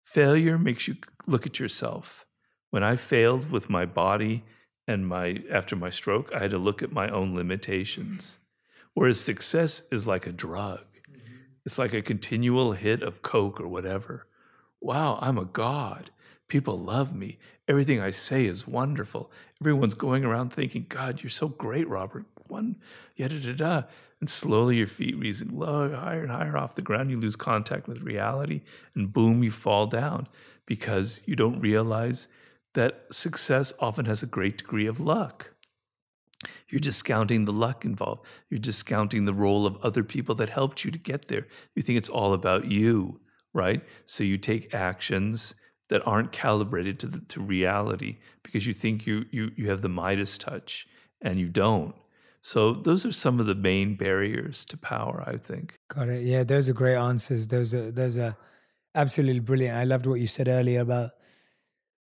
Failure makes you look at yourself. When I failed with my body and my after my stroke, I had to look at my own limitations. Whereas success is like a drug. It's like a continual hit of coke or whatever. Wow, I'm a god. People love me. Everything I say is wonderful. Everyone's going around thinking, God, you're so great, Robert. One, yeah, da da. da. And slowly your feet raising lower, higher and higher off the ground. You lose contact with reality, and boom, you fall down because you don't realize that success often has a great degree of luck. You're discounting the luck involved. You're discounting the role of other people that helped you to get there. You think it's all about you, right? So you take actions that aren't calibrated to the, to reality because you think you you you have the Midas touch and you don't. So those are some of the main barriers to power, I think. Got it. Yeah, those are great answers. Those are those are absolutely brilliant. I loved what you said earlier about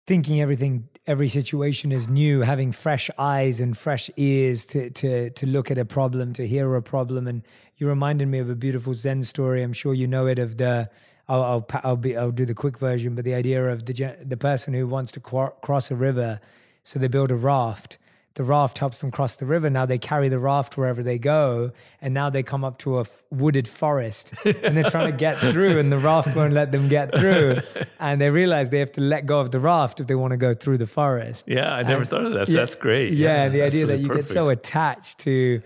thinking everything every situation is new, having fresh eyes and fresh ears to to to look at a problem, to hear a problem. And you reminded me of a beautiful Zen story. I'm sure you know it of the. I'll I'll, I'll be I'll do the quick version, but the idea of the the person who wants to qu- cross a river, so they build a raft. The raft helps them cross the river. Now they carry the raft wherever they go, and now they come up to a f- wooded forest, and they're trying to get through, and the raft won't let them get through, and they realize they have to let go of the raft if they want to go through the forest. Yeah, I never And- thought of that. So Yeah, that's great. Yeah, the idea really that you perfect. get so attached to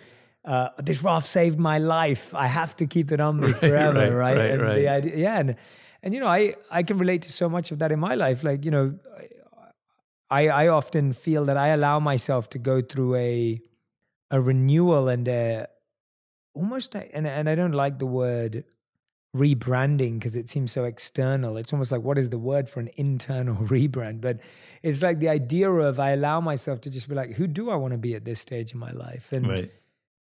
uh, this raft saved my life. I have to keep it on me Right, forever, right, right? right, and right. the idea, yeah, and and you know, I I can relate to so much of that in my life. Like you know, I, I, often feel that I allow myself to go through a a renewal and a almost like, and and I don't like the word rebranding because it seems so external. It's almost like what is the word for an internal rebrand? But it's like the idea of I allow myself to just be like, who do I want to be at this stage in my life? And Right.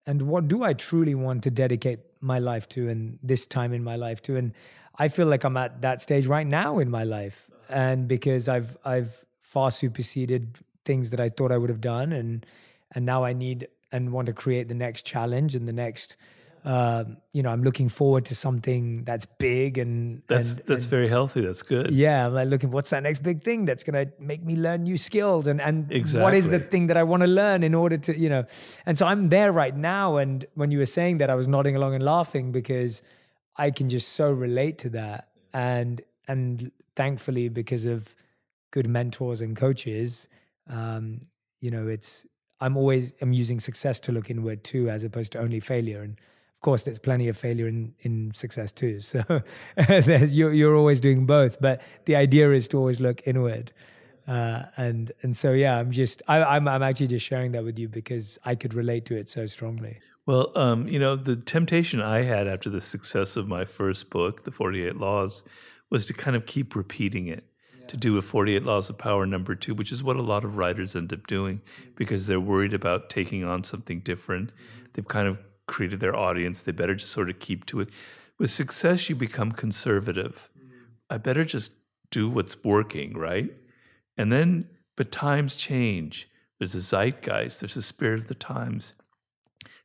And what do I truly want to dedicate my life to and this time in my life to? And I feel like I'm at that stage right now in my life. And because I've I've far superseded things that I thought I would have done and and now I need and want to create the next challenge and the next um, you know, I'm looking forward to something that's big and That's and, that's and- very healthy. That's good. yeah, I'm like looking, what's that next big thing that's going to make me learn new skills? And, and what is the thing that I want to learn in order to, you know? And so I'm there right now. And when you were saying that, I was nodding along and laughing because I can just so relate to that. And, and thankfully, because of good mentors and coaches, um, you know, it's, I'm always, I'm using success to look inward too, as opposed to only failure. And, course, there's plenty of failure in, in success too. So there's, you're, you're always doing both, but the idea is to always look inward. Uh, and and so yeah, I'm just I, I'm I'm actually just sharing that with you because I could relate to it so strongly. Well, um, you know, the temptation I had after the success of my first book, The 48 Laws, was to kind of keep repeating it, to do a 48 Laws of Power number two, which is what a lot of writers end up doing because they're worried about taking on something different. They've kind of created their audience. They better just sort of keep to it. With success, you become conservative. Mm-hmm. I better just do what's working, right? And then, but times change. There's a zeitgeist, there's a spirit of the times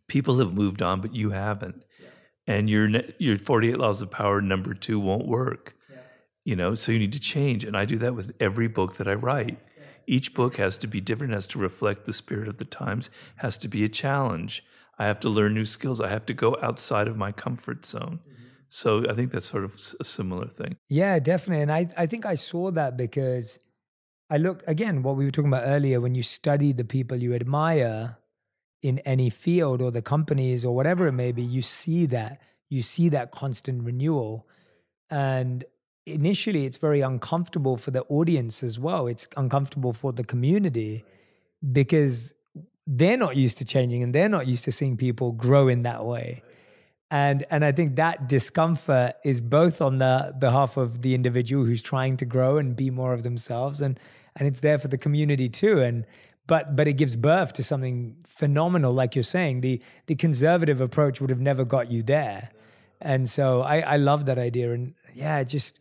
people have moved on, but you haven't. And your your 48 laws of power number two won't work. You know, so you need to change. And I do that with every book that I write. Each book has to be different, has to reflect the spirit of the times, has to be a challenge. I have to learn new skills. I have to go outside of my comfort zone. Mm-hmm. So I think that's sort of a similar thing. Yeah, definitely. And I, I think I saw that because I looked again what we were talking about earlier when you study the people you admire in any field or the companies or whatever it may be, you see that. You see that constant renewal. And initially it's very uncomfortable for the audience as well. It's uncomfortable for the community because they're not used to changing and they're not used to seeing people grow in that way and and I think that discomfort is both on the behalf of the individual who's trying to grow and be more of themselves, and and it's there for the community too. And but but it gives birth to something phenomenal, like you're saying. The the conservative approach would have never got you there, and so I I love that idea. And yeah, just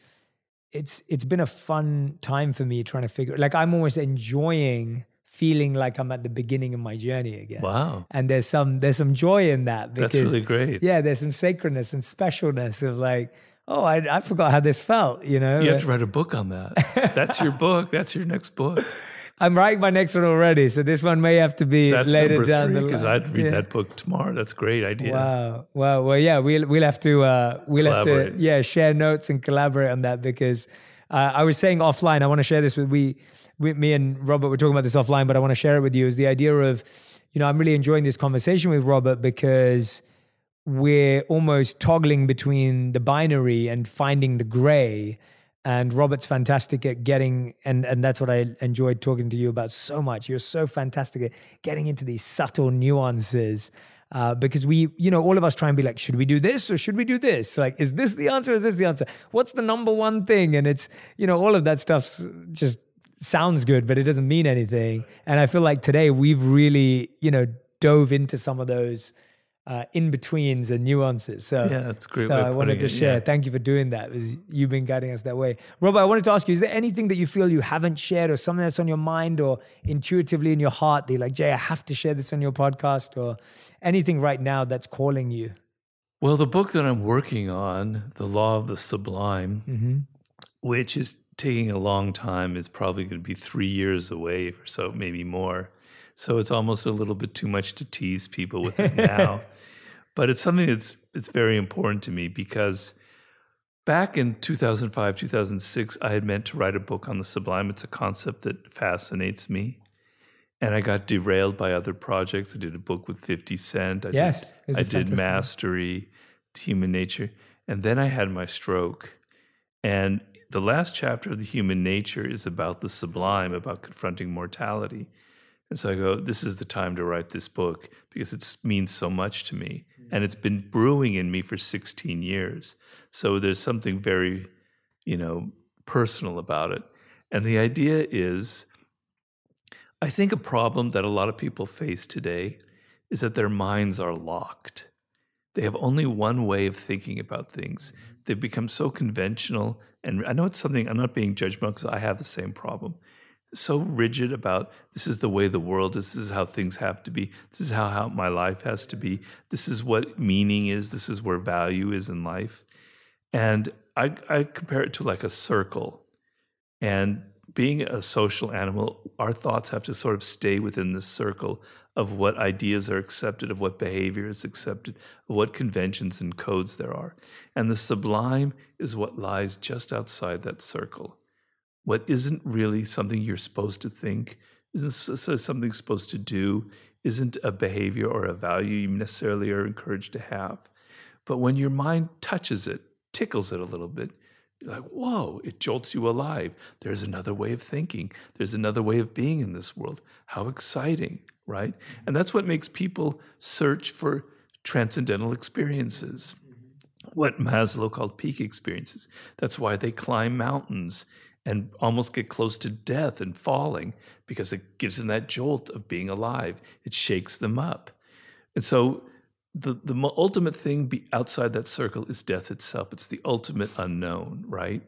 it's it's been a fun time for me trying to figure. Like I'm almost enjoying feeling like I'm at the beginning of my journey again Wow. and there's some there's some joy in that because That's really great. yeah there's some sacredness and specialness of like oh I, I forgot how this felt you know You have to write a book on that. That's your book. That's your next book. i'm writing my next one already so this one may have to be That's later down three the line. because I'd read Yeah. that book tomorrow. That's a great idea. Wow. Well, well, yeah, we'll we'll have to uh, we'll have to yeah share notes and collaborate on that because uh, I was saying offline. I want to share this with we, me and Robert were talking about this offline, but I want to share it with you. Is the idea of you know I'm really enjoying this conversation with Robert because we're almost toggling between the binary and finding the gray. And Robert's fantastic at getting, and, and that's what I enjoyed talking to you about so much. You're so fantastic at getting into these subtle nuances. Uh, because we, you know, all of us try and be like, should we do this or should we do this? Like, is this the answer? Is this the answer? What's the number one thing? And it's, you know, all of that stuff's just sounds good, but it doesn't mean anything. And I feel like today we've really, you know, dove into some of those uh, in betweens and nuances. So Yeah, that's great So I wanted to it, share. yeah. Thank you for doing that. You've been guiding us that way, Robert. I wanted to ask you: Is there anything that you feel you haven't shared, or something that's on your mind, or intuitively in your heart that you're like, Jay, I have to share this on your podcast, or anything right now that's calling you? Well, the book that I'm working on, The Law of the Sublime, which is taking a long time, is probably going to be three years away or so, maybe more. So it's almost a little bit too much to tease people with it now. but it's something that's it's very important to me because back in 2005, 2006, I had meant to write a book on the sublime. It's a concept that fascinates me. And I got derailed by other projects. I did a book with 50 Cent. I Yes, did, I did. Mastery, Human Nature. And then I had my stroke. And the last chapter of the human nature is about the sublime, about confronting mortality. And so I go, this is the time to write this book because it means so much to me. Mm-hmm. And it's been brewing in me for 16 years. So there's something very, you know, personal about it. And the idea is I think a problem that a lot of people face today is that their minds are locked. They have only one way of thinking about things. Mm-hmm. They've become so conventional. And I know it's something, I'm not being judgmental because I have the same problem. So rigid about this is the way the world is, this is how things have to be, this is how, how my life has to be, this is what meaning is, this is where value is in life. And I, I compare it to like a circle. And being a social animal, our thoughts have to sort of stay within this circle of what ideas are accepted, of what behavior is accepted, of what conventions and codes there are. And the sublime is what lies just outside that circle. What isn't really something you're supposed to think, isn't something supposed to do, isn't a behavior or a value you necessarily are encouraged to have. But when your mind touches it, tickles it a little bit, you're like, whoa, it jolts you alive. There's another way of thinking. There's another way of being in this world. How exciting, right? And that's what makes people search for transcendental experiences, mm-hmm. what Maslow called peak experiences. That's why they climb mountains and almost get close to death and falling because it gives them that jolt of being alive. It shakes them up. And so the the ultimate thing be outside that circle is death itself. It's the ultimate unknown, right?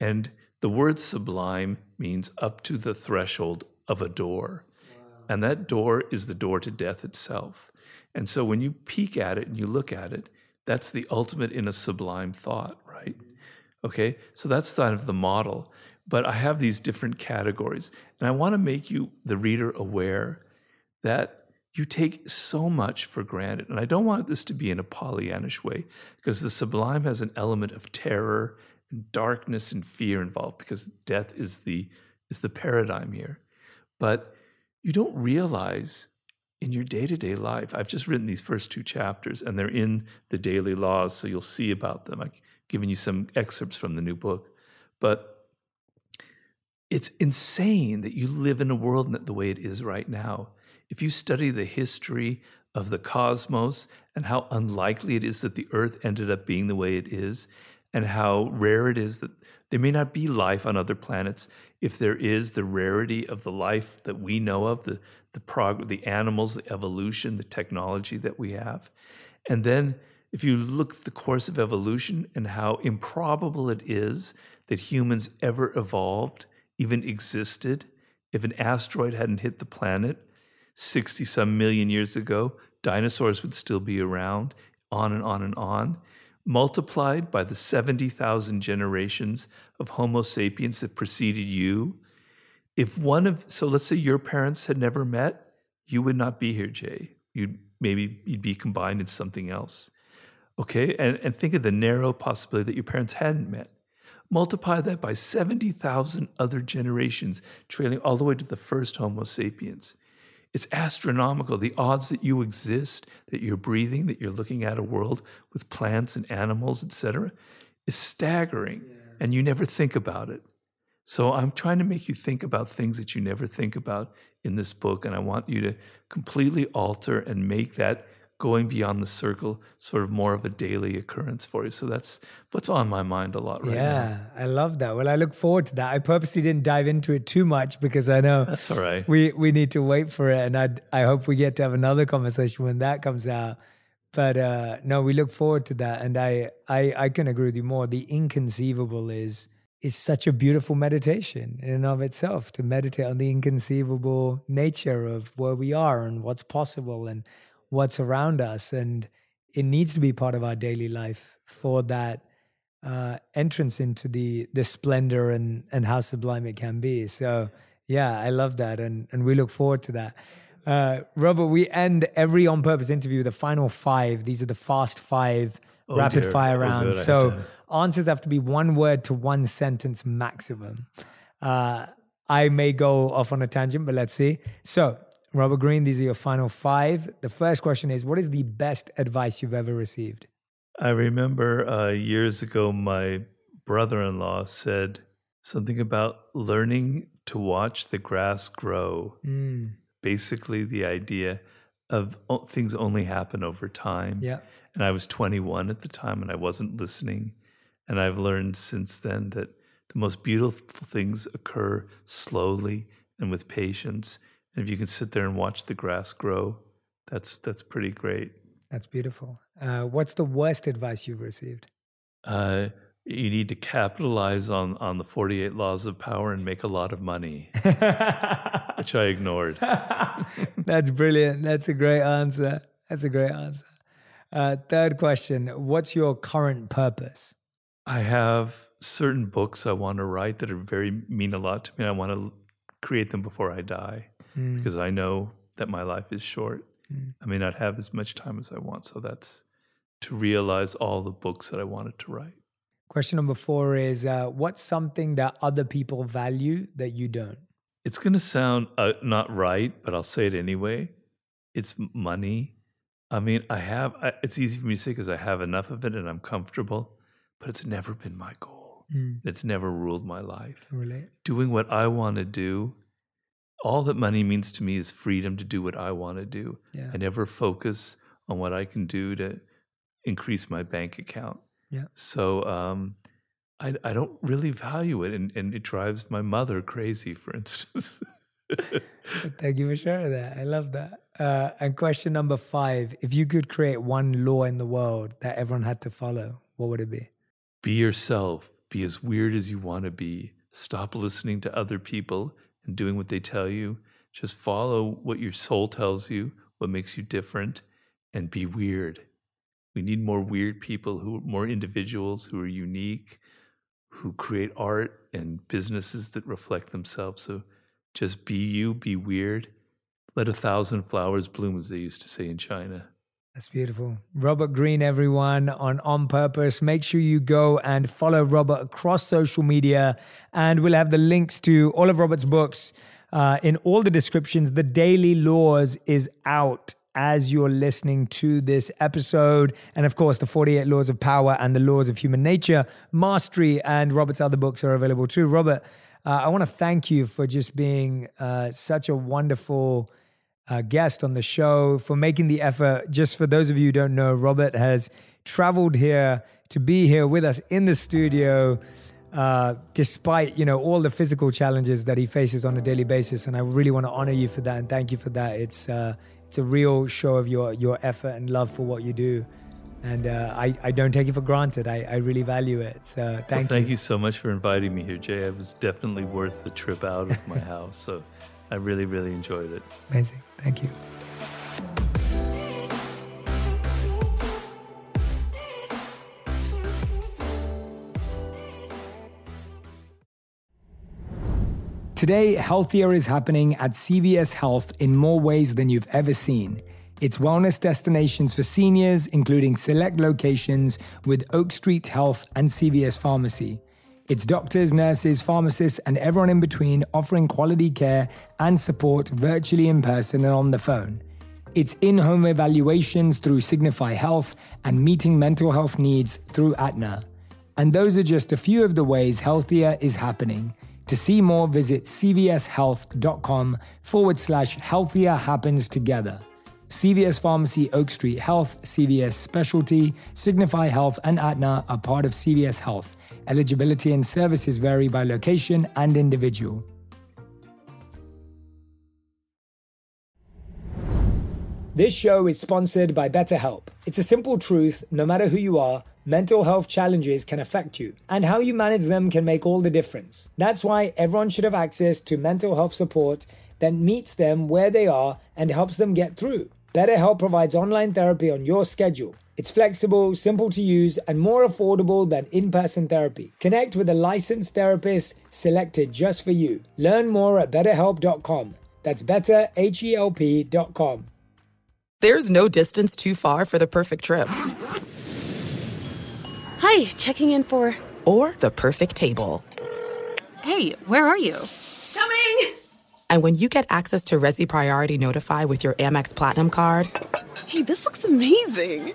And the word sublime means up to the threshold of a door. Wow. And that door is the door to death itself. And so when you peek at it and you look at it, that's the ultimate in a sublime thought, right? Mm-hmm. Okay, so that's kind of the model. But I have these different categories, and I want to make you, the reader, aware that you take so much for granted. And I don't want this to be in a Pollyannish way, because the sublime has an element of terror and darkness and fear involved, because death is the is the paradigm here. But you don't realize in your day-to-day life. I've just written these first two chapters, and they're in the daily laws, so you'll see about them. I've given you some excerpts from the new book. But it's insane that you live in a world the way it is right now if you study the history of the cosmos and how unlikely it is that the earth ended up being the way it is, and how rare it is that there may not be life on other planets, if there is the rarity of the life that we know of, the the prog- the animals, the evolution, the technology that we have, and then if you look at the course of evolution and how improbable it is that humans ever evolved, even existed, if an asteroid hadn't hit the planet, 60 some million years ago, dinosaurs would still be around, on and on and on, multiplied by the 70,000 generations of Homo sapiens that preceded you. If one of, so let's say your parents had never met, you would not be here, Jay. You'd maybe you'd be combined in something else. Okay, and, and think of the narrow possibility that your parents hadn't met. Multiply that by 70,000 other generations, trailing all the way to the first Homo sapiens. It's astronomical. The odds that you exist, that you're breathing, that you're looking at a world with plants and animals, etc., is staggering. Yeah. And you never think about it. So I'm trying to make you think about things that you never think about in this book. And I want you to completely alter and make that going beyond the circle sort of more of a daily occurrence for you. So that's what's on my mind a lot right yeah, now. Yeah, I love that. Well, I look forward to that. I purposely didn't dive into it too much because I know that's all right. We we need to wait for it, and I I hope we get to have another conversation when that comes out. But uh, no, we look forward to that, and I I I can agree with you more. The inconceivable is is such a beautiful meditation in and of itself to meditate on the inconceivable nature of where we are and what's possible and what's around us. And it needs to be part of our daily life for that uh, entrance into the the splendor and and how sublime it can be. So yeah, I love that, and and we look forward to that. Uh, Robert, we end every on purpose interview with the final five. These are the fast five oh rapid dear. fire oh, rounds. so to... answers have to be one word to one sentence maximum. Uh, I may go off on a tangent, but let's see. So Robert Greene, these are your final five. The first question is What is the best advice you've ever received? I remember uh, years ago, my brother in law said something about learning to watch the grass grow. Mm. Basically, the idea of things only happen over time. Yeah. And I was 21 at the time and I wasn't listening. And I've learned since then that the most beautiful things occur slowly and with patience. And if you can sit there and watch the grass grow, that's that's pretty great. That's beautiful. Uh, what's the worst advice you've received? Uh, you need to capitalize on on the 48 laws of power and make a lot of money, which I ignored. That's brilliant. That's a great answer. That's a great answer. Uh, third question What's your current purpose? I have certain books I want to write that are very mean a lot to me. I want to create them before I die because I know that my life is short. I may not have as much time as I want. So that's to realize all the books that I wanted to write. Question number four is uh, What's something that other people value that you don't? It's going to sound uh, not right, but I'll say it anyway. It's money. I mean, I have, I, it's easy for me to say because I have enough of it and I'm comfortable, but it's never been my goal. Mm. It's never ruled my life. Relate. Doing what I want to do, all that money means to me is freedom to do what I want to do. Yeah. I never focus on what I can do to increase my bank account. Yeah. So um, I, I don't really value it, and, and it drives my mother crazy, for instance. Thank you for sharing that. I love that. Uh, and question number five If you could create one law in the world that everyone had to follow, what would it be? be yourself. Be as weird as you want to be. Stop listening to other people and doing what they tell you. Just follow what your soul tells you, what makes you different, and be weird. We need more weird people who more individuals who are unique, who create art and businesses that reflect themselves. So just be you, be weird. Let a thousand flowers bloom, as they used to say in China. That's beautiful. Robert Greene, everyone, on On Purpose. Make sure you go and follow Robert across social media. And we'll have the links to all of Robert's books uh, in all the descriptions. The Daily Laws is out as you're listening to this episode. And of course, the 48 Laws of Power and the Laws of Human Nature, Mastery, and Robert's other books are available too. Robert, uh, I want to thank you for just being uh, such a wonderful uh, guest on the show, for making the effort. Just for those of you who don't know, Robert has traveled here to be here with us in the studio, uh, despite you know all the physical challenges that he faces on a daily basis. And I really want to honor you for that and thank you for that. It's uh, it's a real show of your your effort and love for what you do. And uh, I, I don't take it for granted. I, I really value it. So thank well, you. thank you so much for inviting me here, Jay. It was definitely worth the trip out of my house. So I really, really enjoyed it. Amazing. Thank you. Today, healthier is happening at CVS Health in more ways than you've ever seen. It's wellness destinations for seniors, including select locations with Oak Street Health and CVS Pharmacy. It's doctors, nurses, pharmacists, and everyone in between offering quality care and support virtually in person and on the phone. It's in home evaluations through Signify Health and meeting mental health needs through Aetna. And those are just a few of the ways healthier is happening. To see more, visit cvshealth.com forward slash healthier happens together. CVS Pharmacy, Oak Street Health, CVS Specialty, Signify Health, and Aetna are part of CVS Health. Eligibility and services vary by location and individual. This show is sponsored by BetterHelp. It's a simple truth no matter who you are, mental health challenges can affect you, and how you manage them can make all the difference. That's why everyone should have access to mental health support that meets them where they are and helps them get through. BetterHelp provides online therapy on your schedule. It's flexible, simple to use, and more affordable than in person therapy. Connect with a licensed therapist selected just for you. Learn more at betterhelp.com. That's betterhelp.com. There's no distance too far for the perfect trip. Hi, checking in for. Or the perfect table. Hey, where are you? Coming! And when you get access to Resy Priority Notify with your Amex Platinum card, Hey, this looks amazing!